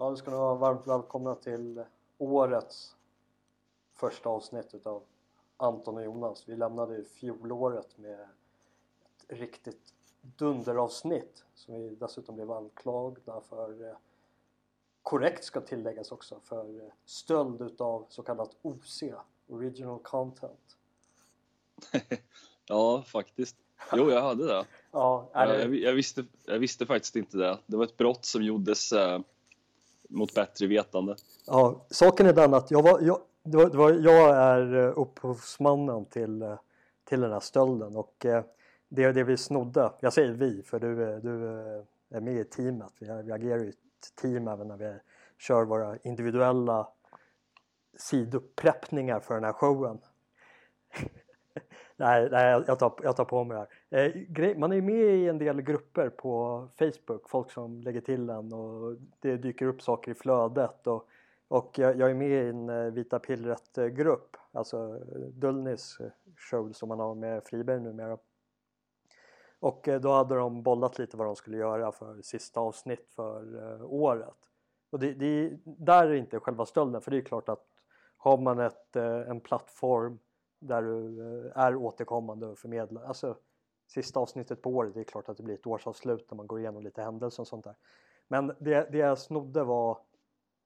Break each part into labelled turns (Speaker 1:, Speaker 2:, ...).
Speaker 1: Ja, du ska nog vara varmt välkomna till årets första avsnitt utav Anton och Jonas. Vi lämnade ju fjolåret med ett riktigt dunderavsnitt som vi dessutom blev anklagda för eh, korrekt ska tilläggas också för eh, stöld utav så kallat OC, Original Content.
Speaker 2: ja, faktiskt. Jo, jag hörde det.
Speaker 1: ja,
Speaker 2: jag, jag, jag, visste, jag visste faktiskt inte det. Det var ett brott som gjordes eh, mot bättre vetande.
Speaker 1: Ja, saken är den att jag, var, jag, det var, det var, jag är eh, upphovsmannen till, eh, till den här stölden och eh, det det, det vi snodde, jag säger vi för du, du är med i teamet, vi, vi agerar i ett team även när vi kör våra individuella sidopreppningar för den här showen. nej, nej jag, tar, jag tar på mig det här. Eh, man är med i en del grupper på Facebook, folk som lägger till en och det dyker upp saker i flödet och och jag, jag är med i en eh, Vita pillret-grupp, alltså eh, Dullnis show som man har med Friberg numera. Och då hade de bollat lite vad de skulle göra för sista avsnitt för året. Och det, det, där är inte själva stölden, för det är klart att har man ett, en plattform där du eh, är återkommande och förmedlar, alltså sista avsnittet på året, det är klart att det blir ett årsavslut när man går igenom lite händelser och sånt där. Men det, det jag snodde var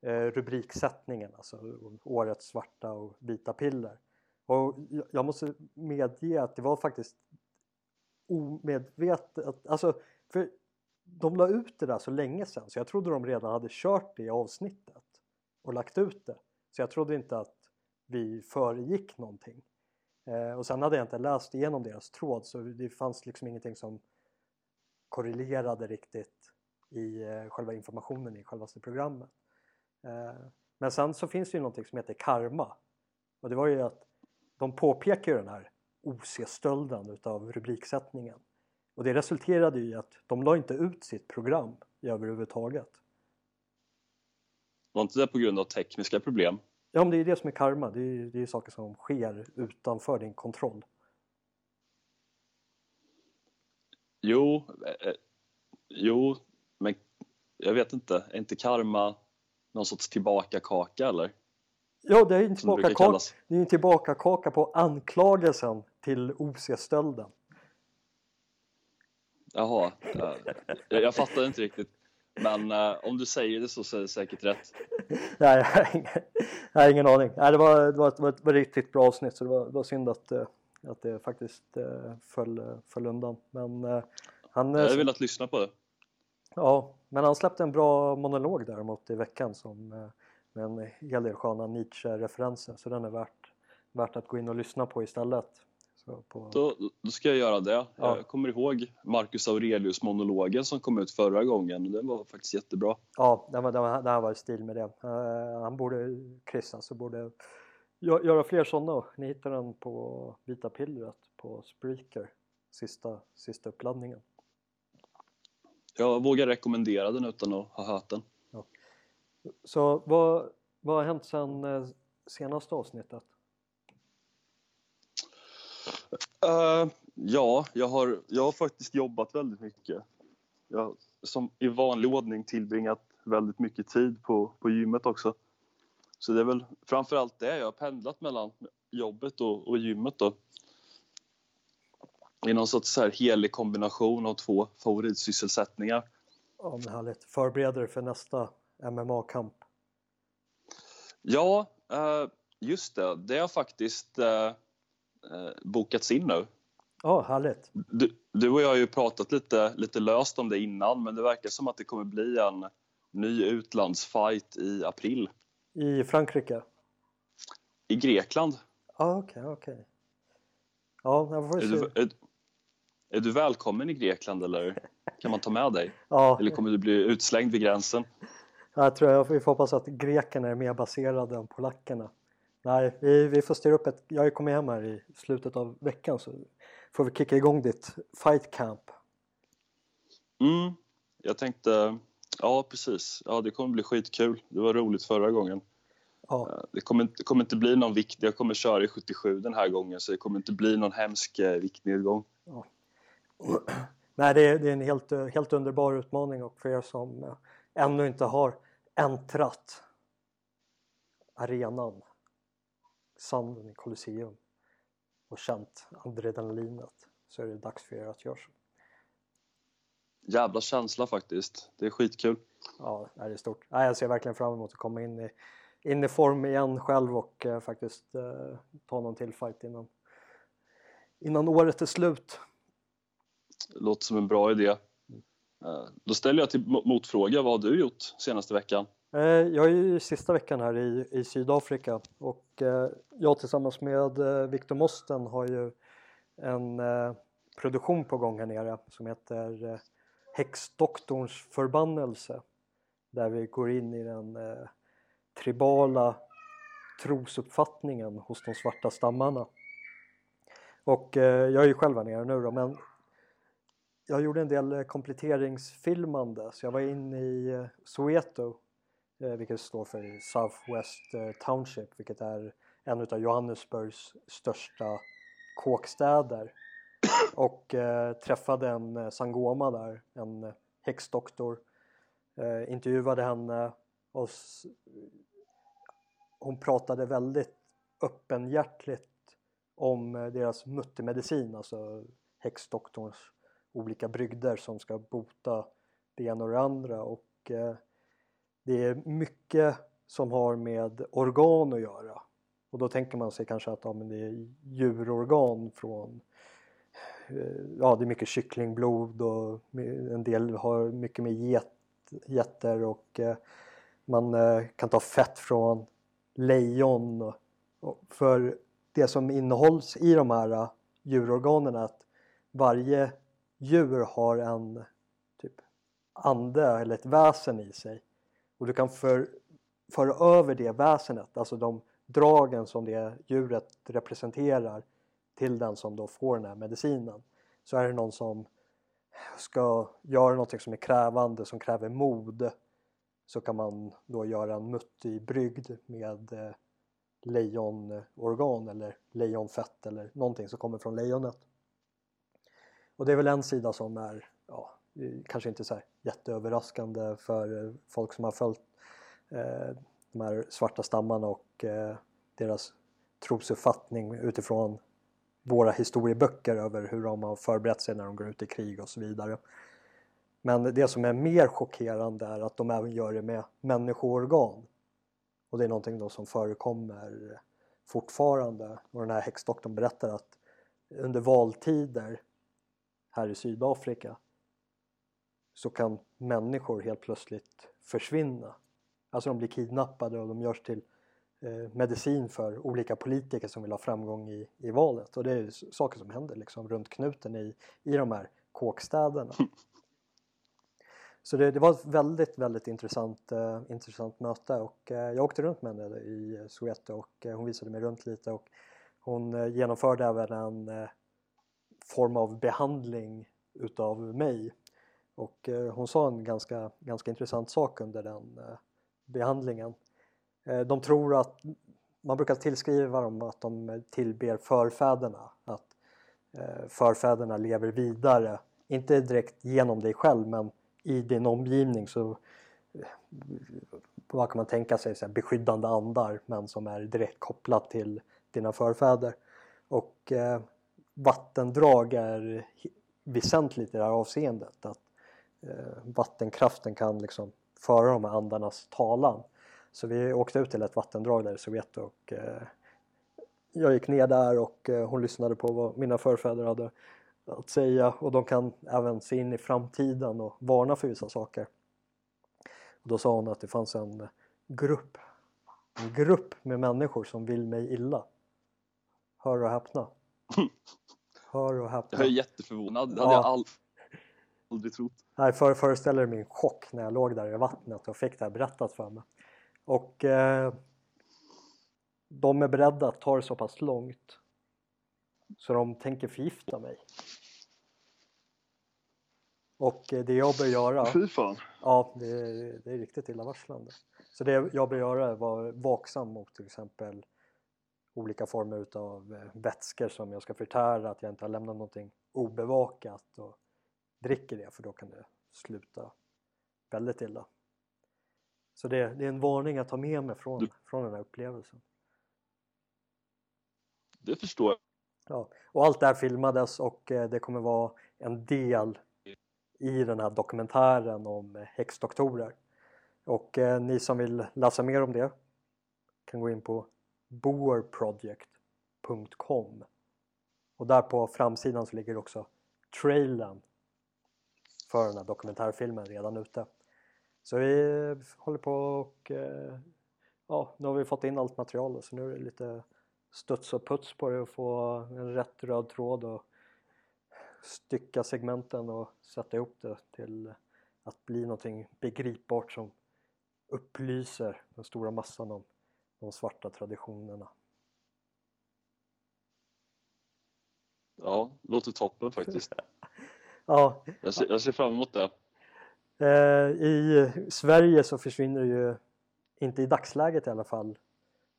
Speaker 1: eh, rubriksättningen, alltså årets svarta och vita piller. Och jag måste medge att det var faktiskt omedvetet, alltså för de la ut det där så länge sedan så jag trodde de redan hade kört det avsnittet och lagt ut det. Så jag trodde inte att vi föregick någonting. Eh, och sen hade jag inte läst igenom deras tråd så det fanns liksom ingenting som korrelerade riktigt i eh, själva informationen i självaste programmet. Eh, men sen så finns det ju någonting som heter karma. Och det var ju att de påpekar ju den här OC-stölden utav rubriksättningen. Och det resulterade ju i att de la inte ut sitt program överhuvudtaget.
Speaker 2: Var inte det på grund av tekniska problem?
Speaker 1: Ja, men det är det som är karma. Det är, det är saker som sker utanför din kontroll.
Speaker 2: Jo, eh, eh jo, men jag vet inte. Är inte karma någon sorts tillbakakaka eller?
Speaker 1: Ja, det är en tillbakakaka, tillbakakaka på anklagelsen till OC-stölden.
Speaker 2: Jaha, jag, jag fattar inte riktigt. Men uh, om du säger det så, är det säkert rätt.
Speaker 1: Nej, jag har ingen, jag har ingen aning. Nej, det, var, det, var ett, det var ett riktigt bra avsnitt så det var, det var synd att, uh, att det faktiskt uh, föll, föll undan. Men, han,
Speaker 2: jag hade velat lyssna på det.
Speaker 1: Ja, men han släppte en bra monolog däremot i veckan som eh, med en hel del sköna Nietzsche-referenser så den är värt, värt att gå in och lyssna på istället.
Speaker 2: På... Då, då, ska jag göra det. Ja. Jag kommer ihåg Marcus Aurelius-monologen som kom ut förra gången den var faktiskt jättebra.
Speaker 1: Ja, den var, den var, den var i stil med det. Uh, han borde, Chris alltså, borde göra fler sådana. Ni hittar den på Vita pillret på Spreaker, sista, sista uppladdningen.
Speaker 2: Jag vågar rekommendera den utan att ha hört den. Ja.
Speaker 1: Så vad, vad har hänt sedan eh, senaste avsnittet?
Speaker 2: Uh, ja, jag har, jag har faktiskt jobbat väldigt mycket. Jag har som i vanlig ordning tillbringat väldigt mycket tid på, på gymmet också. Så det är väl framförallt det jag har pendlat mellan jobbet och, och gymmet då i någon sorts så här helig kombination av två favoritsysselsättningar.
Speaker 1: Ja, men härligt. Förbereder för nästa MMA-kamp?
Speaker 2: Ja, eh, just det. Det har faktiskt eh, bokats in nu.
Speaker 1: Ja, oh, härligt.
Speaker 2: Du, du, och jag har ju pratat lite, lite löst om det innan men det verkar som att det kommer bli en ny utlandsfight i april.
Speaker 1: I Frankrike?
Speaker 2: I Grekland.
Speaker 1: Ah, okej, okay, okej. Okay. Ja, jag får se. Är,
Speaker 2: är du välkommen i Grekland eller kan man ta med dig? Ja. Eller kommer du bli utslängd vid gränsen?
Speaker 1: Jag tror jag, vi får hoppas att grekerna är mer baserade än polackerna. Nej, vi, vi får styra upp ett, jag kommer hem här i slutet av veckan så får vi kicka igång ditt fight camp.
Speaker 2: Mm, jag tänkte, ja precis, ja det kommer bli skitkul. Det var roligt förra gången. Ja. Eh, det kommer, inte, kommer inte bli någon vikt, jag kommer köra i 77 den här gången så det kommer inte bli någon hemsk eh, viktnedgång. Ja.
Speaker 1: Nej, det är, det är en helt, helt underbar utmaning och för er som ännu inte har äntrat arenan, sanden i Colosseum och känt adrenalinet så är det dags för er att göra så.
Speaker 2: Jävla känsla faktiskt. Det är skitkul.
Speaker 1: Ja, det är stort. Jag ser verkligen fram emot att komma in i, in i form igen själv och eh, faktiskt eh, ta någon till fight innan, innan året är slut.
Speaker 2: Låter som en bra idé. Eh, då ställer jag till motfråga. Vad har du gjort senaste veckan?
Speaker 1: Eh, jag är ju sista veckan här i, i Sydafrika och eh, jag tillsammans med eh, Victor Mosten har ju en produktion på gång här nere som heter Häxdoktorns förbannelse där vi går in i den tribala trosuppfattningen hos de svarta stammarna. Och jag är ju själv här nere nu då men jag gjorde en del kompletteringsfilmande så jag var inne i Soweto Eh, vilket står för Southwest eh, Township vilket är en av Johannesburgs största kåkstäder. Och eh, träffade en eh, sangoma där, en häxdoktor eh, intervjuade henne och hon pratade väldigt öppenhjärtligt om deras muttermedicin, alltså häxdoktorns olika brygder som ska bota det ena och det andra. Och eh, det är mycket som har med organ att göra. Och då tänker man sig kanske att ja, men det är djurorgan från eh, ja det är mycket kycklingblod och en del har mycket med get, getter och eh, man eh, kan ta fett från lejon. Och, för det som innehålls i de här djurorganen är att varje djur har en typ ande eller ett väsen i sig och du kan för, föra över det väsenet, alltså de dragen som det djuret representerar till den som då får den här medicinen. Så är det någon som ska göra något som är krävande, som kräver mod så kan man då göra en muttig brygd med eh, lejonorgan eller lejonfett eller någonting som kommer från lejonet. Och det är väl en sida som är ja, Eh, kanske inte så här jätteöverraskande för eh, folk som har följt eh, de här svarta stammarna och eh, deras trosuppfattning utifrån våra historieböcker över hur de har förberett sig när de går ut i krig och så vidare. Men det som är mer chockerande är att de även gör det med människoorgan. Och det är någonting då som förekommer fortfarande. Och den här häxdoktorn berättar att under valtider här i Sydafrika så kan människor helt plötsligt försvinna. Alltså de blir kidnappade och de görs till eh, medicin för olika politiker som vill ha framgång i, i valet. Och det är saker som händer liksom runt knuten i, i de här kåkstäderna. Så det, det, var ett väldigt, väldigt intressant, eh, intressant möte och eh, jag åkte runt med henne i Soweto och eh, hon visade mig runt lite och hon eh, genomförde även en eh, form av behandling utav mig. Och eh, hon sa en ganska, ganska intressant sak under den eh, behandlingen. Eh, de tror att, man brukar tillskriva dem att de tillber förfäderna, att eh, förfäderna lever vidare, inte direkt genom dig själv men i din omgivning så eh, vad kan man tänka sig, så här, beskyddande andar men som är direkt kopplat till dina förfäder. Och eh, vattendrag är väsentligt i det här avseendet. Att vattenkraften kan liksom föra de här andarnas talan. Så vi åkte ut till ett vattendrag där i Sovjet och eh, jag gick ner där och eh, hon lyssnade på vad mina förfäder hade att säga och de kan även se in i framtiden och varna för vissa saker. Och då sa hon att det fanns en grupp, en grupp med människor som vill mig illa. Hör och häpna. Hör och häpna.
Speaker 2: Jag är jätteförvånad. Det hade ja. jag aldrig trott.
Speaker 1: Nej, för, föreställer dig min chock när jag låg där i vattnet och fick det här berättat för mig. Och eh, de är beredda att ta det så pass långt så de tänker förgifta mig. Och eh, det jag bör göra...
Speaker 2: Fy fan.
Speaker 1: Ja, det, det är riktigt illavarslande. Så det jag bör göra är att vara vaksam mot till exempel olika former utav eh, vätskor som jag ska förtära, att jag inte har lämnat någonting obevakat och dricker det för då kan det sluta väldigt illa. Så det, det är en varning att ta med mig från,
Speaker 2: Du-
Speaker 1: från den här upplevelsen.
Speaker 2: Det förstår jag.
Speaker 1: Ja, och allt det här filmades och eh, det kommer vara en del i den här dokumentären om häxdoktorer. Och eh, ni som vill läsa mer om det kan gå in på boerproject.com och där på framsidan så ligger också trailern för den här dokumentärfilmen redan ute. Så vi håller på och eh, ja, nu har vi fått in allt material så nu är det lite studs och puts på det och få en rätt röd tråd och stycka segmenten och sätta ihop det till att bli någonting begripbart som upplyser den stora massan om de svarta traditionerna.
Speaker 2: Ja, låter toppen faktiskt.
Speaker 1: Ja,
Speaker 2: Jag ser, jag ser fram emot det.
Speaker 1: eh, i Sverige så försvinner ju, inte i dagsläget i alla fall,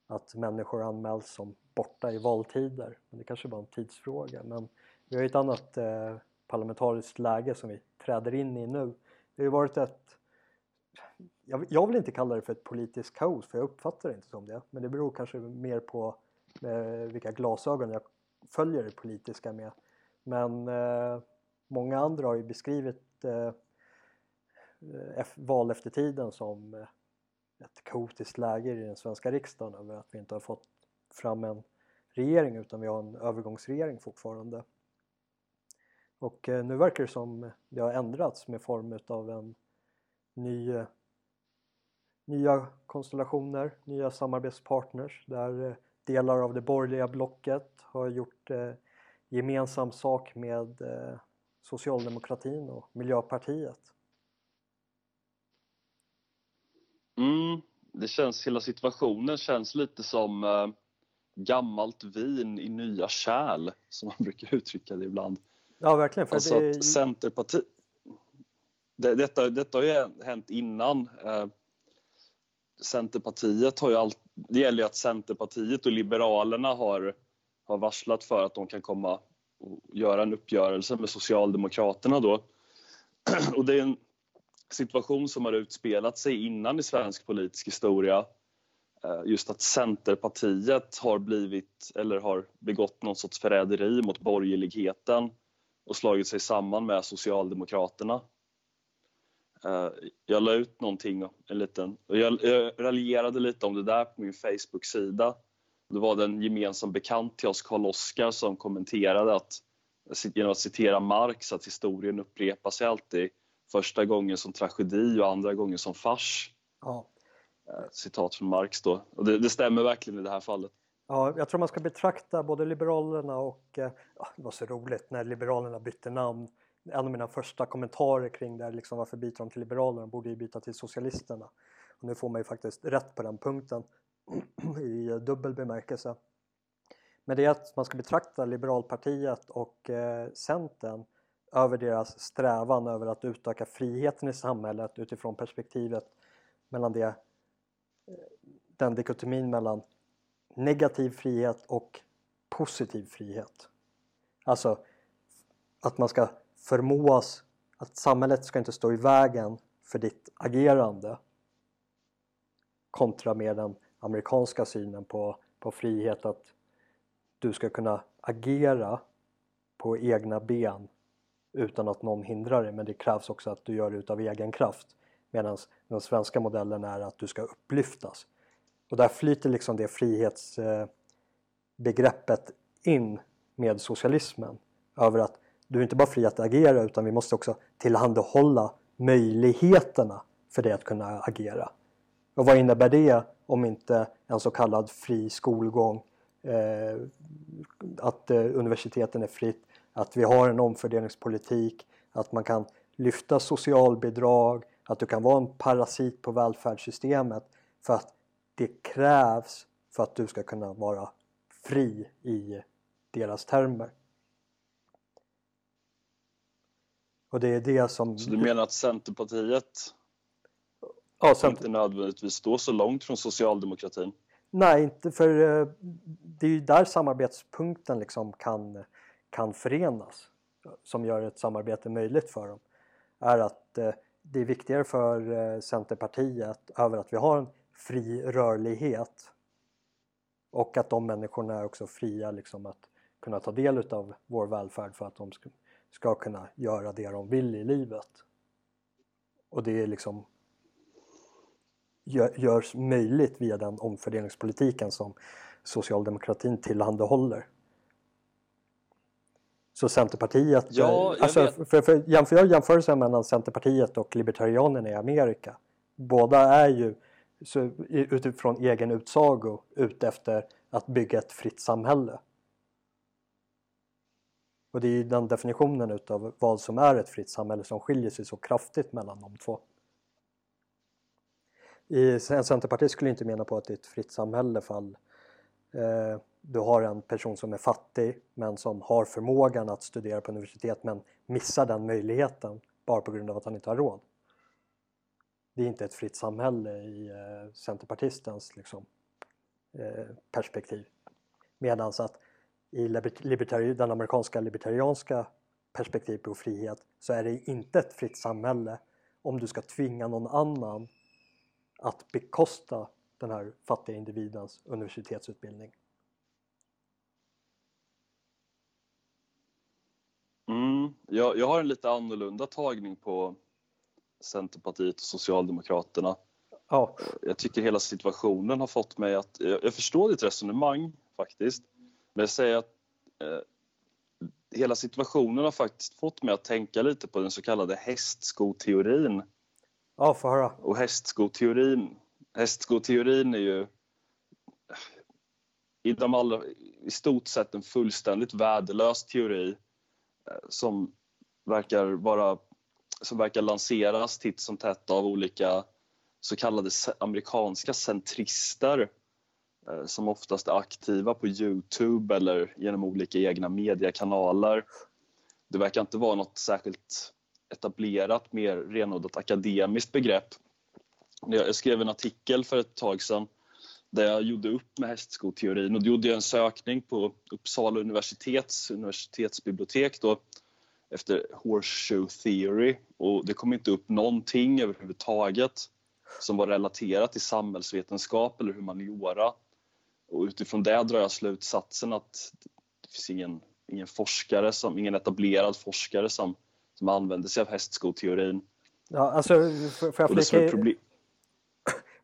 Speaker 1: att människor anmäls som borta i valtider. Men det kanske bara är en tidsfråga. Men vi har ju ett annat eh, parlamentariskt läge som vi träder in i nu. Det har ju varit ett jag, jag vill inte kalla det för ett politiskt kaos för jag uppfattar det inte som det. Men det beror kanske mer på eh, vilka glasögon jag följer det politiska med. Men eh, många andra har ju beskrivit eh, eh val efter tiden som eh, ett kaotiskt läge i den svenska riksdagen över att vi inte har fått fram en regering utan vi har en övergångsregering fortfarande. Och eh, nu verkar det som det har ändrats med form av en ny, eh, nya konstellationer, nya samarbetspartners där eh, delar av det borgerliga blocket har gjort eh, gemensam sak med eh, socialdemokratin och Miljöpartiet.
Speaker 2: Mm, det känns, hela situationen känns lite som eh, gammalt vin i nya kärl, som man brukar uttrycka det ibland.
Speaker 1: Ja verkligen. För
Speaker 2: Alltså
Speaker 1: det,
Speaker 2: att Centerpartiet... Det, detta, detta har ju hänt innan. Eh, Centerpartiet har ju allt... Det gäller ju att Centerpartiet och Liberalerna har, har varslat för att de kan komma göra en uppgörelse med Socialdemokraterna då. Och det är en situation som har utspelat sig innan i svensk politisk historia. Eh, just att Centerpartiet har blivit, eller har begått någon sorts förräderi mot borgerligheten och slagit sig samman med Socialdemokraterna. Eh, jag la ut någonting, en liten, och jag jag raljerade lite om det där på min Facebook-sida. Det var en gemensam bekant till oss, Karl-Oskar, som kommenterade att genom att citera Marx att historien upprepar sig alltid första gången som tragedi och andra gången som fars.
Speaker 1: ja,
Speaker 2: Eh, Citat från Marx då. Och det, det stämmer verkligen i det här fallet.
Speaker 1: ja, jag tror man ska betrakta både Liberalerna och eh, ja, det var så roligt när Liberalerna bytte namn. En av mina första kommentarer kring det är liksom varför byter de till Liberalerna? De borde ju byta till Socialisterna. Och nu får man ju faktiskt rätt på den punkten i eh, dubbel bemärkelse. Men det är att man ska betrakta Liberalpartiet och eh, Centern över deras strävan över att utöka friheten i samhället utifrån perspektivet mellan det, eh, den dikotomin mellan negativ frihet och positiv frihet. Alltså att man ska förmås att samhället ska inte stå i vägen för ditt agerande kontra med den amerikanska synen på, på frihet att du ska kunna agera på egna ben utan att någon hindrar dig men det krävs också att du gör det utav egen kraft medan den svenska modellen är att du ska upplyftas och där flyter liksom det frihetsbegreppet eh, in med socialismen över att du är inte bara fri att agera utan vi måste också tillhandahålla möjligheterna för dig att kunna agera. Och vad innebär det om inte en så kallad fri skolgång, eh, att eh, universiteten är fritt, att vi har en omfördelningspolitik, att man kan lyfta socialbidrag, att du kan vara en parasit på välfärdssystemet för att det krävs för att du ska kunna vara fri i deras termer. Och det är det som...
Speaker 2: Så du menar att Centerpartiet
Speaker 1: ja, sen...
Speaker 2: inte nödvändigtvis står så långt från socialdemokratin?
Speaker 1: Nej, inte för eh, det är ju där samarbetspunkten liksom kan, kan förenas som gör ett samarbete möjligt för dem. Är att eh, det är viktigare för eh, Centerpartiet över att vi har en fri rörlighet och att de människorna är också fria liksom att kunna ta del av vår välfärd för att de ska kunna göra det de vill i livet. Och det är liksom görs möjligt via den omfördelningspolitiken som socialdemokratin tillhandahåller. Så Centerpartiet,
Speaker 2: ja,
Speaker 1: alltså, för, för, jämför, jag jämförelsen mellan Centerpartiet och libertarianerna i Amerika. Båda är ju så, utifrån egen utsago ute efter att bygga ett fritt samhälle. Och det är den definitionen utav vad som är ett fritt samhälle som skiljer sig så kraftigt mellan de två. I, Centerpartiet skulle inte mena på att det är ett fritt samhälle fall eh, du har en person som är fattig men som har förmågan att studera på universitet men missar den möjligheten bara på grund av att han inte har råd. Det är inte ett fritt samhälle i eh, centerpartistens liksom, eh, perspektiv. Medan att i den amerikanska libertarianska perspektiv på frihet så är det inte ett fritt samhälle om du ska tvinga någon annan att bekosta den här fattiga individens universitetsutbildning.
Speaker 2: Mm, jag, jag har en lite annorlunda tagning på Centerpartiet och Socialdemokraterna.
Speaker 1: Ja.
Speaker 2: Jag tycker hela situationen har fått mig att... Jag, jag förstår ditt resonemang faktiskt. Men jag säger att eh, hela situationen har faktiskt fått mig att tänka lite på den så kallade hästskoteorin.
Speaker 1: Ja, få höra.
Speaker 2: Och hästskoteorin, hästskoteorin är ju i, de allra, i stort sett en fullständigt värdelös teori eh, som verkar vara som verkar lanseras titt som tätt av olika så kallade amerikanska centrister eh, som oftast är aktiva på Youtube eller genom olika egna mediekanaler. Det verkar inte vara något särskilt etablerat, mer renodlat akademiskt begrepp. Jag skrev en artikel för ett tag sedan där jag gjorde upp med hästskoteorin och då gjorde jag en sökning på Uppsala universitets universitetsbibliotek då, efter Horseshoe Theory och det kom inte upp någonting överhuvudtaget som var relaterat till samhällsvetenskap eller humaniora. Och utifrån det drar jag slutsatsen att det finns ingen, ingen forskare, som, ingen etablerad forskare som, som använder sig av hästskoteorin.
Speaker 1: Ja, alltså, får jag, flika,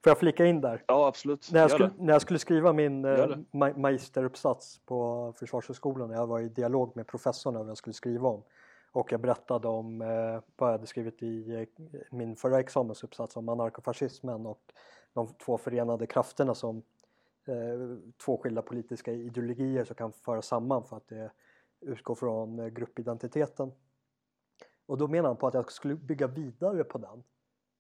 Speaker 1: får jag flika in där?
Speaker 2: Ja, absolut.
Speaker 1: När jag, skulle, när jag skulle skriva min eh, magisteruppsats på Försvarshögskolan, jag var i dialog med professorn om vad jag skulle skriva om, och jag berättade om eh, vad jag hade skrivit i eh, min förra examensuppsats om anarkofascismen och de två förenade krafterna som eh, två skilda politiska ideologier som kan föras samman för att det utgår från eh, gruppidentiteten. Och då menar han på att jag skulle bygga vidare på den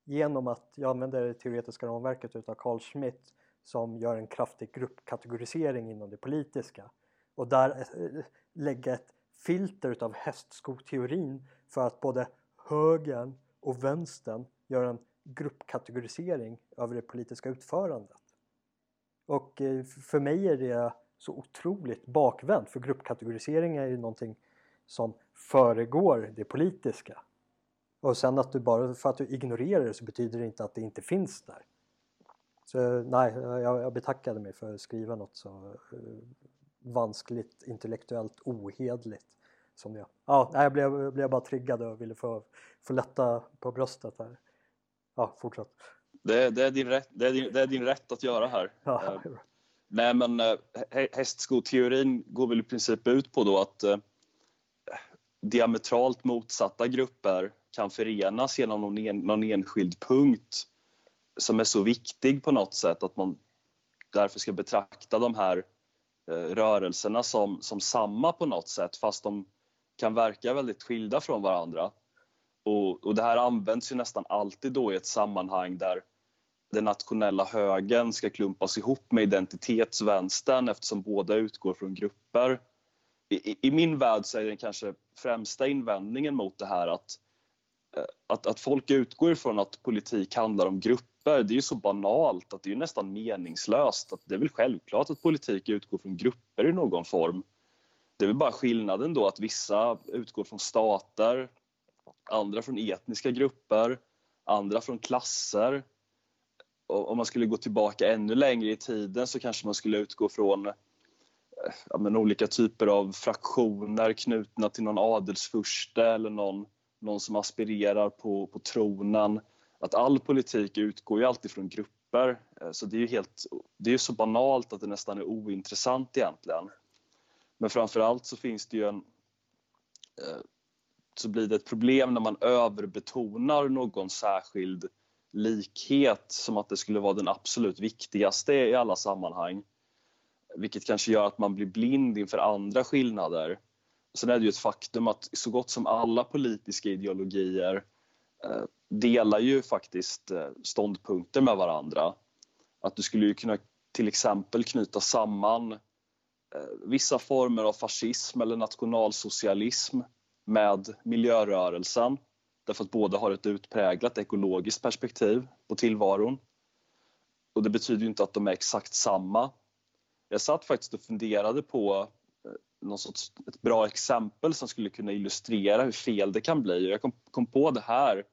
Speaker 1: genom att jag använder det teoretiska ramverket utav Carl Schmitt som gör en kraftig gruppkategorisering inom det politiska och där eh, lägga ett filter utav hästskoteorin för att både högern och vänstern gör en gruppkategorisering över det politiska utförandet. Och eh, för mig är det så otroligt bakvänt för gruppkategorisering är ju någonting som föregår det politiska. Och sen att du bara för att du ignorerar det så betyder det inte att det inte finns där. Så nej, jag, jag betackade mig för att skriva något så eh, vanskligt, intellektuellt ohedligt som jag. Ja, jag blev, blev bara triggad och ville få, få lätta på bröstet här. Ja, fortsätt.
Speaker 2: Det, det, är din rätt, det, är din, det är din rätt att göra här.
Speaker 1: Ja.
Speaker 2: Uh, nej, men uh, hästskoteorin går väl i princip ut på då att uh, diametralt motsatta grupper kan förenas genom någon, en, någon enskild punkt som är så viktig på något sätt att man därför ska betrakta de här eh, rörelserna som, som samma på något sätt fast de kan verka väldigt skilda från varandra. Och, och det här används ju nästan alltid då i ett sammanhang där den nationella högern ska klumpas ihop med identitetsvänstern eftersom båda utgår från grupper. I, i min värld så är den kanske främsta invändningen mot det här att, eh, att, att folk utgår ifrån att politik handlar om grupper det är ju så banalt att det är nästan meningslöst. Att det är väl självklart att politik utgår från grupper i någon form. Det är väl bara skillnaden då att vissa utgår från stater, andra från etniska grupper, andra från klasser. Och om man skulle gå tillbaka ännu längre i tiden så kanske man skulle utgå från ja, men olika typer av fraktioner knutna till någon adelsfurste eller någon, någon som aspirerar på, på tronen. Att all politik utgår ju alltid från grupper. Eh, så det är ju helt, det är så banalt att det nästan är ointressant egentligen. Men framförallt så finns det ju en eh, så blir det ett problem när man överbetonar någon särskild likhet som att det skulle vara den absolut viktigaste i alla sammanhang. Vilket kanske gör att man blir blind inför andra skillnader. Sen är det ju ett faktum att så gott som alla politiska ideologier eh, delar ju faktiskt eh, ståndpunkter med varandra. Att du skulle ju kunna till exempel knyta samman eh, vissa former av fascism eller nationalsocialism med miljörörelsen därför att båda har ett utpräglat ekologiskt perspektiv på tillvaron. Och det betyder ju inte att de är exakt samma. Jag satt faktiskt och funderade på eh, någon sorts, ett bra exempel som skulle kunna illustrera hur fel det kan bli. Jag kom, kom på det här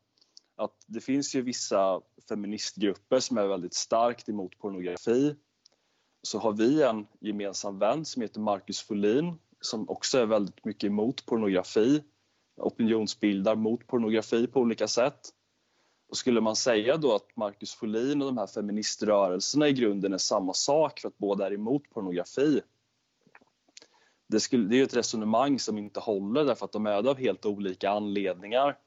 Speaker 2: att det finns ju vissa feministgrupper som är väldigt starkt emot pornografi. Så har vi en gemensam vän som heter Marcus Folin som också är väldigt mycket emot pornografi, opinionsbildar mot pornografi på olika sätt. Och skulle man säga då att Marcus Folin och de här feministrörelserna i grunden är samma sak för att båda är emot pornografi? Det, skulle, det är ett resonemang som inte håller därför att de är av helt olika anledningar.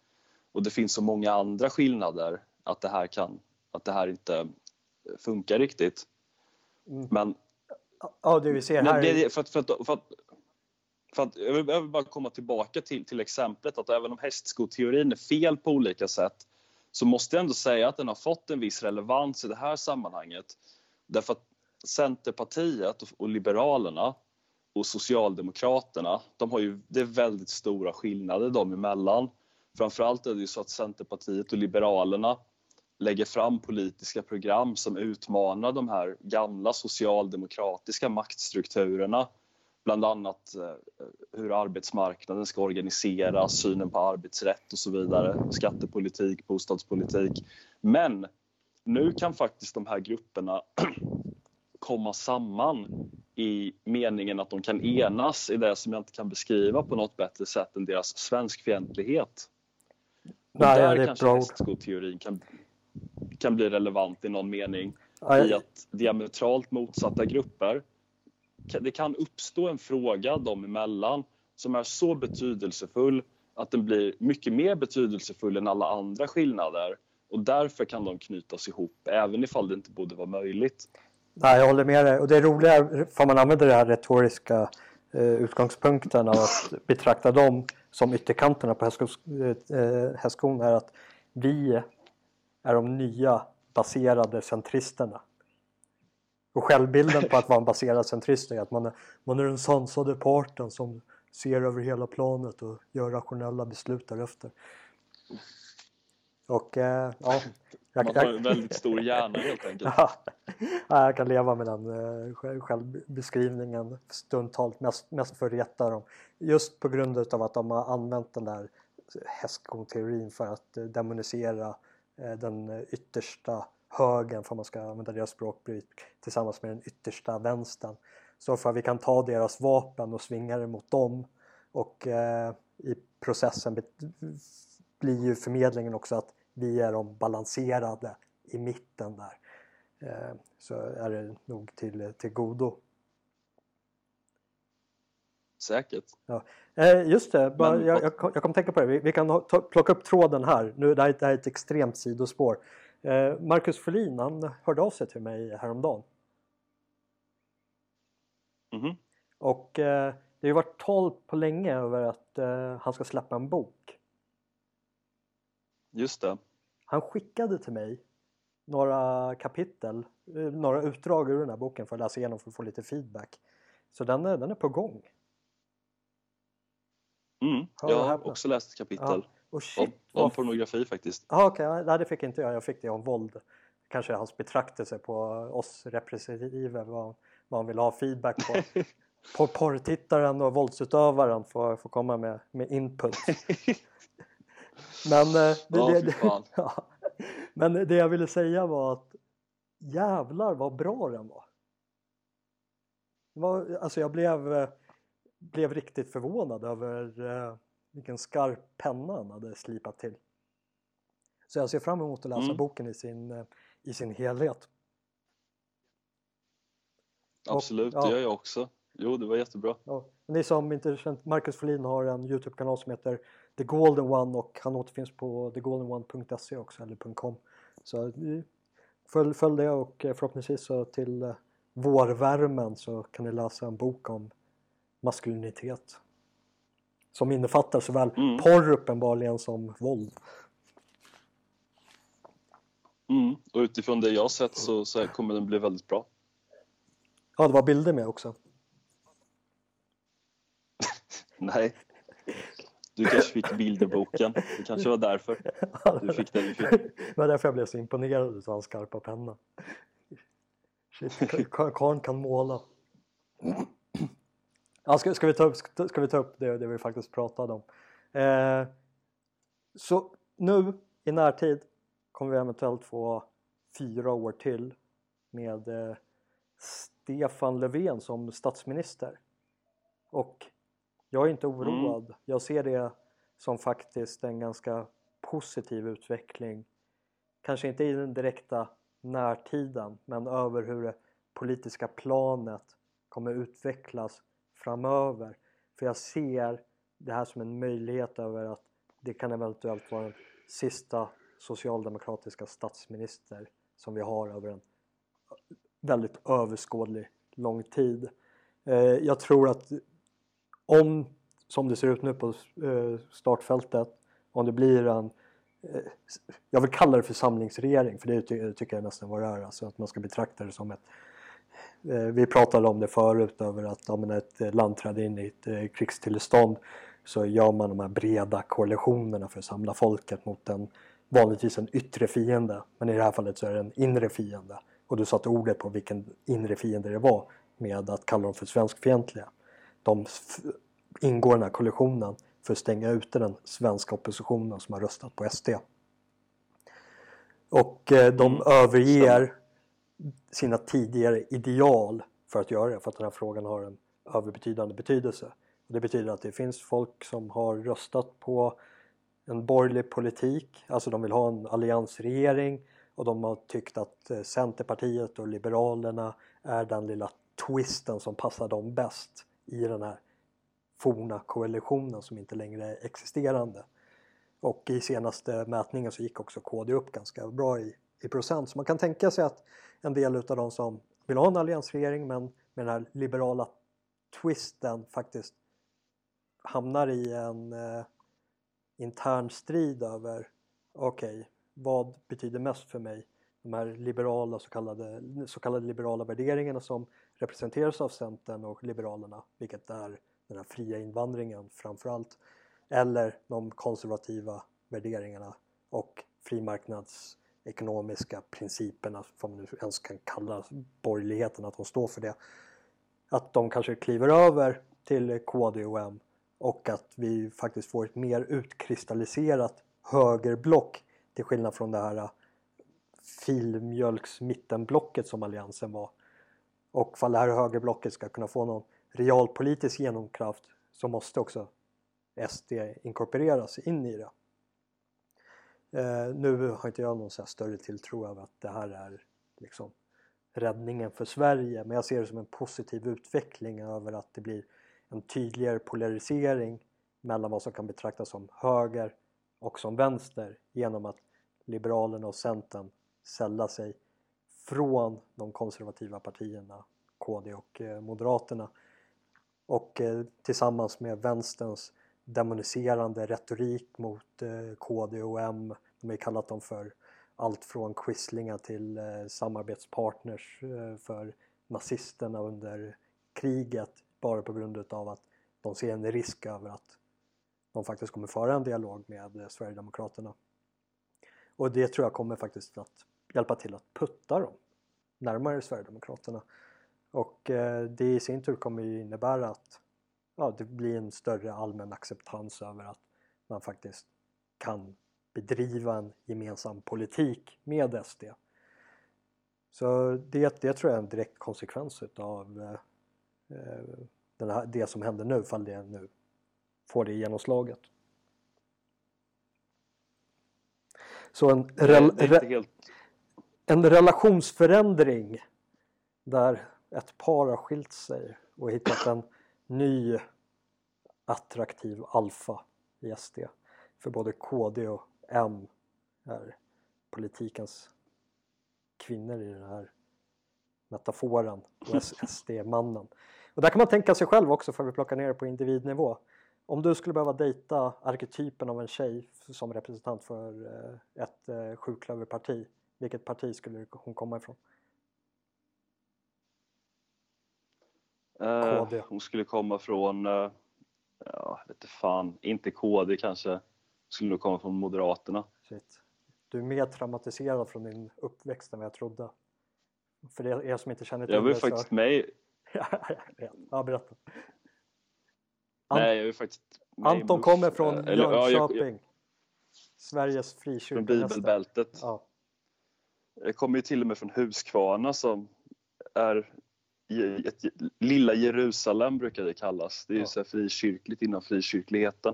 Speaker 2: Och det finns så många andra skillnader att det här, kan, att det här inte funkar riktigt.
Speaker 1: Mm.
Speaker 2: Men
Speaker 1: Ja, det vi ser här...
Speaker 2: det, för, att, för, att, för, att, för att, jag vill bara komma tillbaka till, till exemplet att även om hästskoteorin är fel på olika sätt så måste jag ändå säga att den har fått en viss relevans i det här sammanhanget. Därför att Centerpartiet och Liberalerna och Socialdemokraterna, de har ju, det är väldigt stora skillnader dem emellan. Framförallt är det ju så att Centerpartiet och Liberalerna lägger fram politiska program som utmanar de här gamla socialdemokratiska maktstrukturerna. Bland annat eh, hur arbetsmarknaden ska organiseras, synen på arbetsrätt och så vidare, skattepolitik, bostadspolitik. Men nu kan faktiskt de här grupperna komma samman i meningen att de kan enas i det som jag inte kan beskriva på något bättre sätt än deras svenskfientlighet.
Speaker 1: Nej,
Speaker 2: där
Speaker 1: det är
Speaker 2: kanske hästskoteorin kan, kan bli relevant i någon mening
Speaker 1: Ja,
Speaker 2: i att diametralt motsatta grupper det kan uppstå en fråga dem emellan som är så betydelsefull att den blir mycket mer betydelsefull än alla andra skillnader och därför kan de knytas ihop även ifall det inte borde vara möjligt.
Speaker 1: Nej, jag håller med dig. Och det är roliga, får man använder den här retoriska eh, utgångspunkten av att betrakta dem som ytterkanterna på hästskon, eh, hästskon är att vi är de nya baserade centristerna. Och självbilden på att vara en baserad centrist är att man är, man är den sansade parten som ser över hela planet och gör rationella beslut därefter. Och eh, ja, jag,
Speaker 2: Man har en väldigt stor hjärna helt enkelt.
Speaker 1: Ja, ja, jag kan leva med den eh, själv- självbeskrivningen stundtals, mest, mest för att reta dem. Just på grund av att de har använt den där hästskoteorin för att eh, demonisera eh, den yttersta högern, för man ska använda deras språkbruk, tillsammans med den yttersta vänstern. Så för att vi kan ta deras vapen och svinga det mot dem och eh, i processen blir ju förmedlingen också att vi är de balanserade i mitten där. Eh, så är det nog till, till godo.
Speaker 2: Säkert.
Speaker 1: Eh, just det, bara,
Speaker 2: Men
Speaker 1: jag, jag, kom- jag kom tänka på det. Vi, vi kan ta, plocka upp tråden här. Nu, det, här, det här är ett extremt sidospår. Eh, Marcus Folin han hörde av sig till mig häromdagen.
Speaker 2: Mhm.
Speaker 1: Och eh, det har ju varit tal på länge över att eh, han ska släppa en bok.
Speaker 2: Just det.
Speaker 1: Han skickade till mig några kapitel, eh, några utdrag ur den här boken för att läsa igenom för att få lite feedback. Så den är, den är på gång.
Speaker 2: Mm. Jag har också läst ett kapitel
Speaker 1: Ja. Och
Speaker 2: om,
Speaker 1: shit,
Speaker 2: om
Speaker 1: vad
Speaker 2: pornografi faktiskt.
Speaker 1: Ja, okej. Nej, det fick inte jag. Jag fick det om våld. Kanske hans betraktelse på oss repressiva, vad han vill ha feedback på. på porrtittaren och våldsutövaren får, får komma med, med input. Men eh, det,
Speaker 2: Ja,
Speaker 1: det, ja, Men det jag ville säga var att jävlar vad bra den var. var alltså jag blev, blev riktigt förvånad över eh, vilken skarp penna han hade slipat till. Så jag ser fram emot att läsa mm. boken i sin, eh, i sin helhet.
Speaker 2: Absolut, och, ja. det gör jag också. Jo, det var jättebra.
Speaker 1: Ja. Ni som inte känt, Marcus Folin har en Youtube-kanal som heter The Golden One och han återfinns på thegoldenone.se också, eller .com. Så eh, följ, följ det och eh, förhoppningsvis så till vårvärmen så kan ni läsa en bok om maskulinitet. Som innefattar såväl mm. porr uppenbarligen som våld.
Speaker 2: Mm. Och utifrån det jag sett så, så kommer den bli väldigt bra.
Speaker 1: Ja, det var bilder med också.
Speaker 2: Nej. Du kanske fick bilderboken. Det kanske var därför du fick det du fick.
Speaker 1: Det var därför jag blev så imponerad av hans skarpa penna. Shit, karln kan måla. Ja, ska, ska, vi ta upp, ska vi ta upp det, det vi faktiskt pratade om? Eh, så nu i närtid kommer vi eventuellt få fyra år till med eh, Stefan Löfven som statsminister. Och jag är inte mm. oroad. Mm. Jag ser det som faktiskt en ganska positiv utveckling. Kanske inte i den direkta närtiden men över hur det politiska planet kommer utvecklas framöver. För jag ser det här som en möjlighet över att det kan eventuellt vara den sista socialdemokratiska statsminister som vi har över en väldigt överskådlig lång tid. Eh, jag tror att om, som det ser ut nu på eh, startfältet, om det blir en eh, jag vill kalla det för samlingsregering för det tycker jag nästan vad det är, alltså att man ska betrakta det som ett Eh, vi pratade om det förut över att om ett land träder in i ett eh, krigstillstånd så gör man de här breda koalitionerna för att samla folket mot en vanligtvis en yttre fiende men i det här fallet så är det en inre fiende och du satte ordet på vilken inre fiende det var med att kalla dem för svenskfientliga. De ingår i den här koalitionen för att stänga ute den svenska oppositionen som har röstat på SD. Och eh, de mm. överger sina tidigare ideal för att göra det, för att den här frågan har en överbetydande betydelse. Och det betyder att det finns folk som har röstat på en borgerlig politik, alltså de vill ha en alliansregering och de har tyckt att eh, Centerpartiet och Liberalerna är den lilla twisten som passar dem bäst i den här forna koalitionen som inte längre är existerande. Och i senaste mätningen så gick också KD upp ganska bra i, i procent. Så man kan tänka sig att en del utav de som vill ha en alliansregering men med den här liberala twisten faktiskt hamnar i en eh, intern strid över okej, okay, vad betyder mest för mig? De här liberala så kallade, så kallade liberala värderingarna som representeras av Centern och Liberalerna, vilket är den här fria invandringen framförallt, eller de konservativa värderingarna och frimarknads ekonomiska principerna, vad man nu ens kan kalla borgerligheten, att de står för det. Att de kanske kliver över till KD och M och att vi faktiskt får ett mer utkristalliserat högerblock till skillnad från det här äh, filmjölksmittenblocket filmjölks mittenblocket som alliansen var. Och för det här högerblocket ska kunna få någon realpolitisk genomkraft så måste också SD inkorporeras in i det. Eh, nu har inte jag någon så större tilltro över att det här är liksom räddningen för Sverige men jag ser det som en positiv utveckling över att det blir en tydligare polarisering mellan vad som kan betraktas som höger och som vänster genom att Liberalerna och Centern sällar sig från de konservativa partierna KD och eh, Moderaterna. Och eh, tillsammans med vänsterns demoniserande retorik mot eh, KD och M de har kallat dem för allt från quislingar till eh, samarbetspartners eh, för nazisterna under kriget bara på grund av att de ser en risk över att de faktiskt kommer föra en dialog med eh, Sverigedemokraterna. Och det tror jag kommer faktiskt att hjälpa till att putta dem närmare Sverigedemokraterna. Och eh, det i sin tur kommer ju innebära att ja, det blir en större allmän acceptans över att man faktiskt kan bedriva en gemensam politik med SD. Så det, det tror jag är en direkt konsekvens av eh, här, det som händer nu, fall det nu får det genomslaget. Så en, rel, re, en relationsförändring där ett par har skilt sig och hittat en ny attraktiv alfa i SD. För både KD och M är politikens kvinnor i den här metaforen och SD-mannen. Och där kan man tänka sig själv också för vi plockar ner det på individnivå. Om du skulle behöva dejta arketypen av en tjej som representant för eh, ett eh, sjuklöverparti, vilket parti skulle hon komma ifrån?
Speaker 2: KD. Hon skulle komma från, uh, ja, vet fan, inte KD kanske. Skulle nog komma från Moderaterna.
Speaker 1: Shit. Du är mer traumatiserad från din uppväxt än vad jag trodde. För er som inte känner till
Speaker 2: det Jag var ju faktiskt så... med
Speaker 1: Ja, berätta.
Speaker 2: Nej, jag är faktiskt
Speaker 1: Anton kommer från Eller, Jönköping. Ja, jag, jag, Sveriges frikyrka.
Speaker 2: Från bibelbältet. Ja. Jag kommer ju till och med från Huskvarna som är ett, lilla Jerusalem brukar det kallas. Det är ju ja. så frikyrkligt inom frikyrkligheten.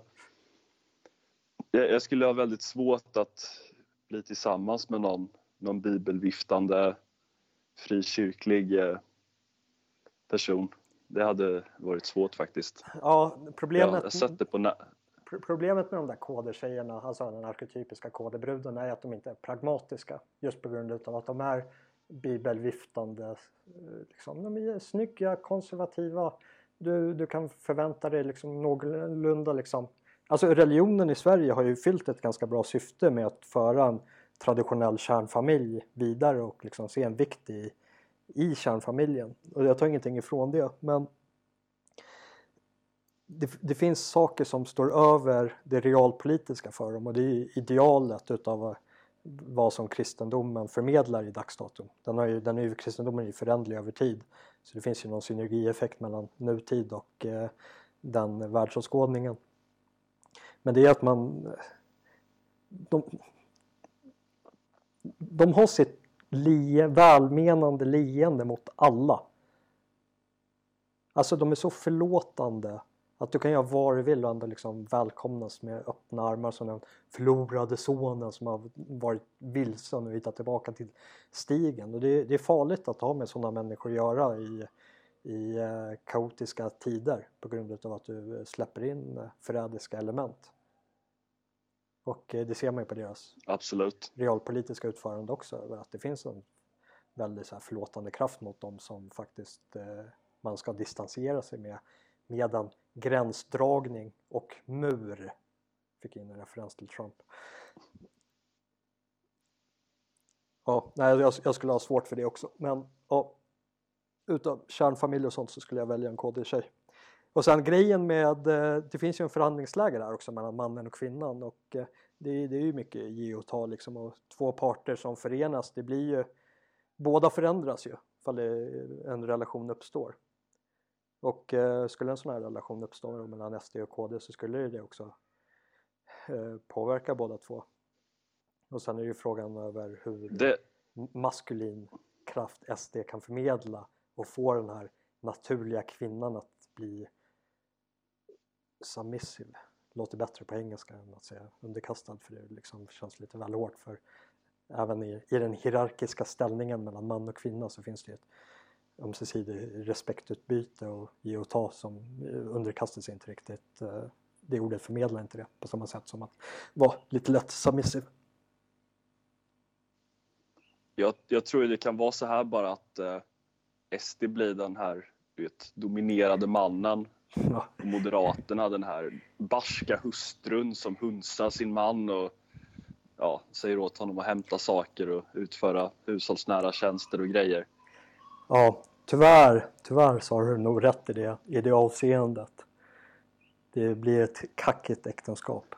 Speaker 2: Jag, jag, skulle ha väldigt svårt att bli tillsammans med någon, någon bibelviftande frikyrklig eh, person. Det hade varit svårt faktiskt.
Speaker 1: Ja, problemet,
Speaker 2: jag sett det på
Speaker 1: problemet med de där kodertjejerna, alltså den arketypiska koderbruden, är att de inte är pragmatiska. Just på grund av att de är bibelviftande. Eh, liksom, de är snygga, konservativa. Du, du kan förvänta dig liksom någorlunda liksom. Alltså religionen i Sverige har ju fyllt ett ganska bra syfte med att föra en traditionell kärnfamilj vidare och liksom se en vikt i, i kärnfamiljen. Och jag tar ingenting ifrån det men det, det, finns saker som står över det realpolitiska för dem och det är idealet utav vad som kristendomen förmedlar i dagsdatum. Den, har ju, den är ju, kristendomen är ju föränderlig över tid så det finns ju någon synergieffekt mellan nutid och eh, den världsåskådningen. Men det är att man de, de har sitt lie, välmenande leende mot alla. Alltså de är så förlåtande att du kan göra vad du vill och ändå liksom välkomnas med öppna armar som den förlorade sonen som har varit vilsen och hittat tillbaka till stigen. Och det, det är farligt att ha med sådana människor att göra i, i eh, kaotiska tider på grund av att du släpper in förrädiska element. Och eh, det ser man ju på deras
Speaker 2: Absolut.
Speaker 1: realpolitiska utförande också, att det finns en väldigt så här förlåtande kraft mot dem som faktiskt eh, man ska distansera sig med medan gränsdragning och mur fick in en referens till Trump. Ja, nej, jag, jag skulle ha svårt för det också men ja, utav kärnfamilj och sånt så skulle jag välja en KD-tjej. Och sen grejen med, eh, det finns ju en förhandlingsläge där också mellan mannen och kvinnan och eh, det, det är ju mycket ge och ta liksom och två parter som förenas det blir ju båda förändras ju ifall eh, en relation uppstår. Och eh, skulle en sån här relation uppstå mellan SD och KD så skulle det också eh, påverka båda två. Och sen är ju frågan över hur det... maskulin kraft SD kan förmedla och få den här naturliga kvinnan att bli submissive. Låter bättre på engelska än att säga underkastad för det liksom känns lite väl hårt för även i, i den hierarkiska ställningen mellan man och kvinna så finns det ett ömsesidigt respektutbyte och ge och ta som underkastelse inte riktigt eh, det ordet förmedlar inte det på samma sätt som att vara lite lätt submissive.
Speaker 2: Jag, jag tror det kan vara så här bara att eh, SD blir den här vet, dominerade mannen ja. och Moderaterna den här barska hustrun som hunsar sin man och ja, säger åt honom att hämta saker och utföra hushållsnära tjänster och grejer.
Speaker 1: Ja, tyvärr, tyvärr så har du nog rätt i det, i det avseendet. Det blir ett kackigt äktenskap.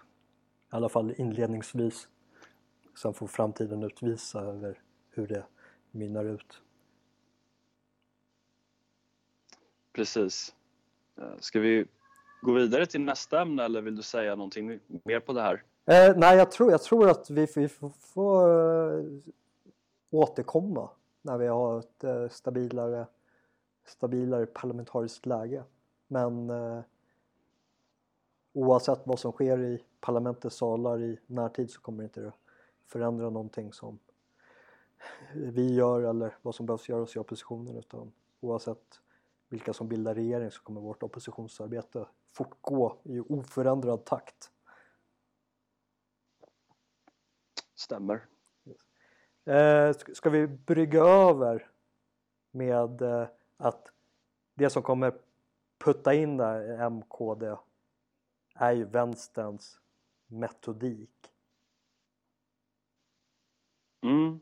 Speaker 1: I alla fall inledningsvis. Sen får framtiden utvisa över hur det mynnar ut.
Speaker 2: Precis. Eh, ska vi gå vidare till nästa ämne eller vill du säga någonting mer på det här?
Speaker 1: Eh, nej, jag tror, jag tror att vi, vi får, får uh, återkomma när vi har ett eh, stabilare, stabilare parlamentariskt läge. Men eh, oavsett vad som sker i parlamentets salar i närtid så kommer det inte förändra någonting som vi gör eller vad som behövs göras i oppositionen utan oavsett vilka som bildar regering så kommer vårt oppositionsarbete fortgå i oförändrad takt.
Speaker 2: Stämmer.
Speaker 1: Eh, ska vi brygga över med eh, att det som kommer putta in där MKD är ju vänsterns metodik.
Speaker 2: Mm.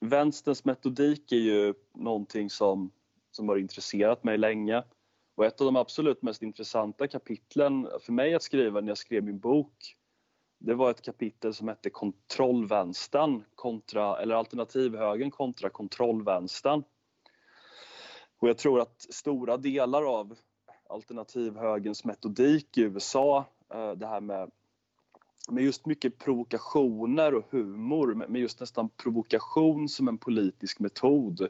Speaker 2: Vänsterns metodik är ju någonting som, som har intresserat mig länge. Och ett av de absolut mest intressanta kapitlen för mig att skriva när jag skrev min bok det var ett kapitel som hette Kontrollvänstern kontra, eller alternativhögern kontra kontrollvänstern. Och jag tror att stora delar av alternativhögerns metodik i USA, eh, det här med, med just mycket provokationer och humor, med just nästan provokation som en politisk metod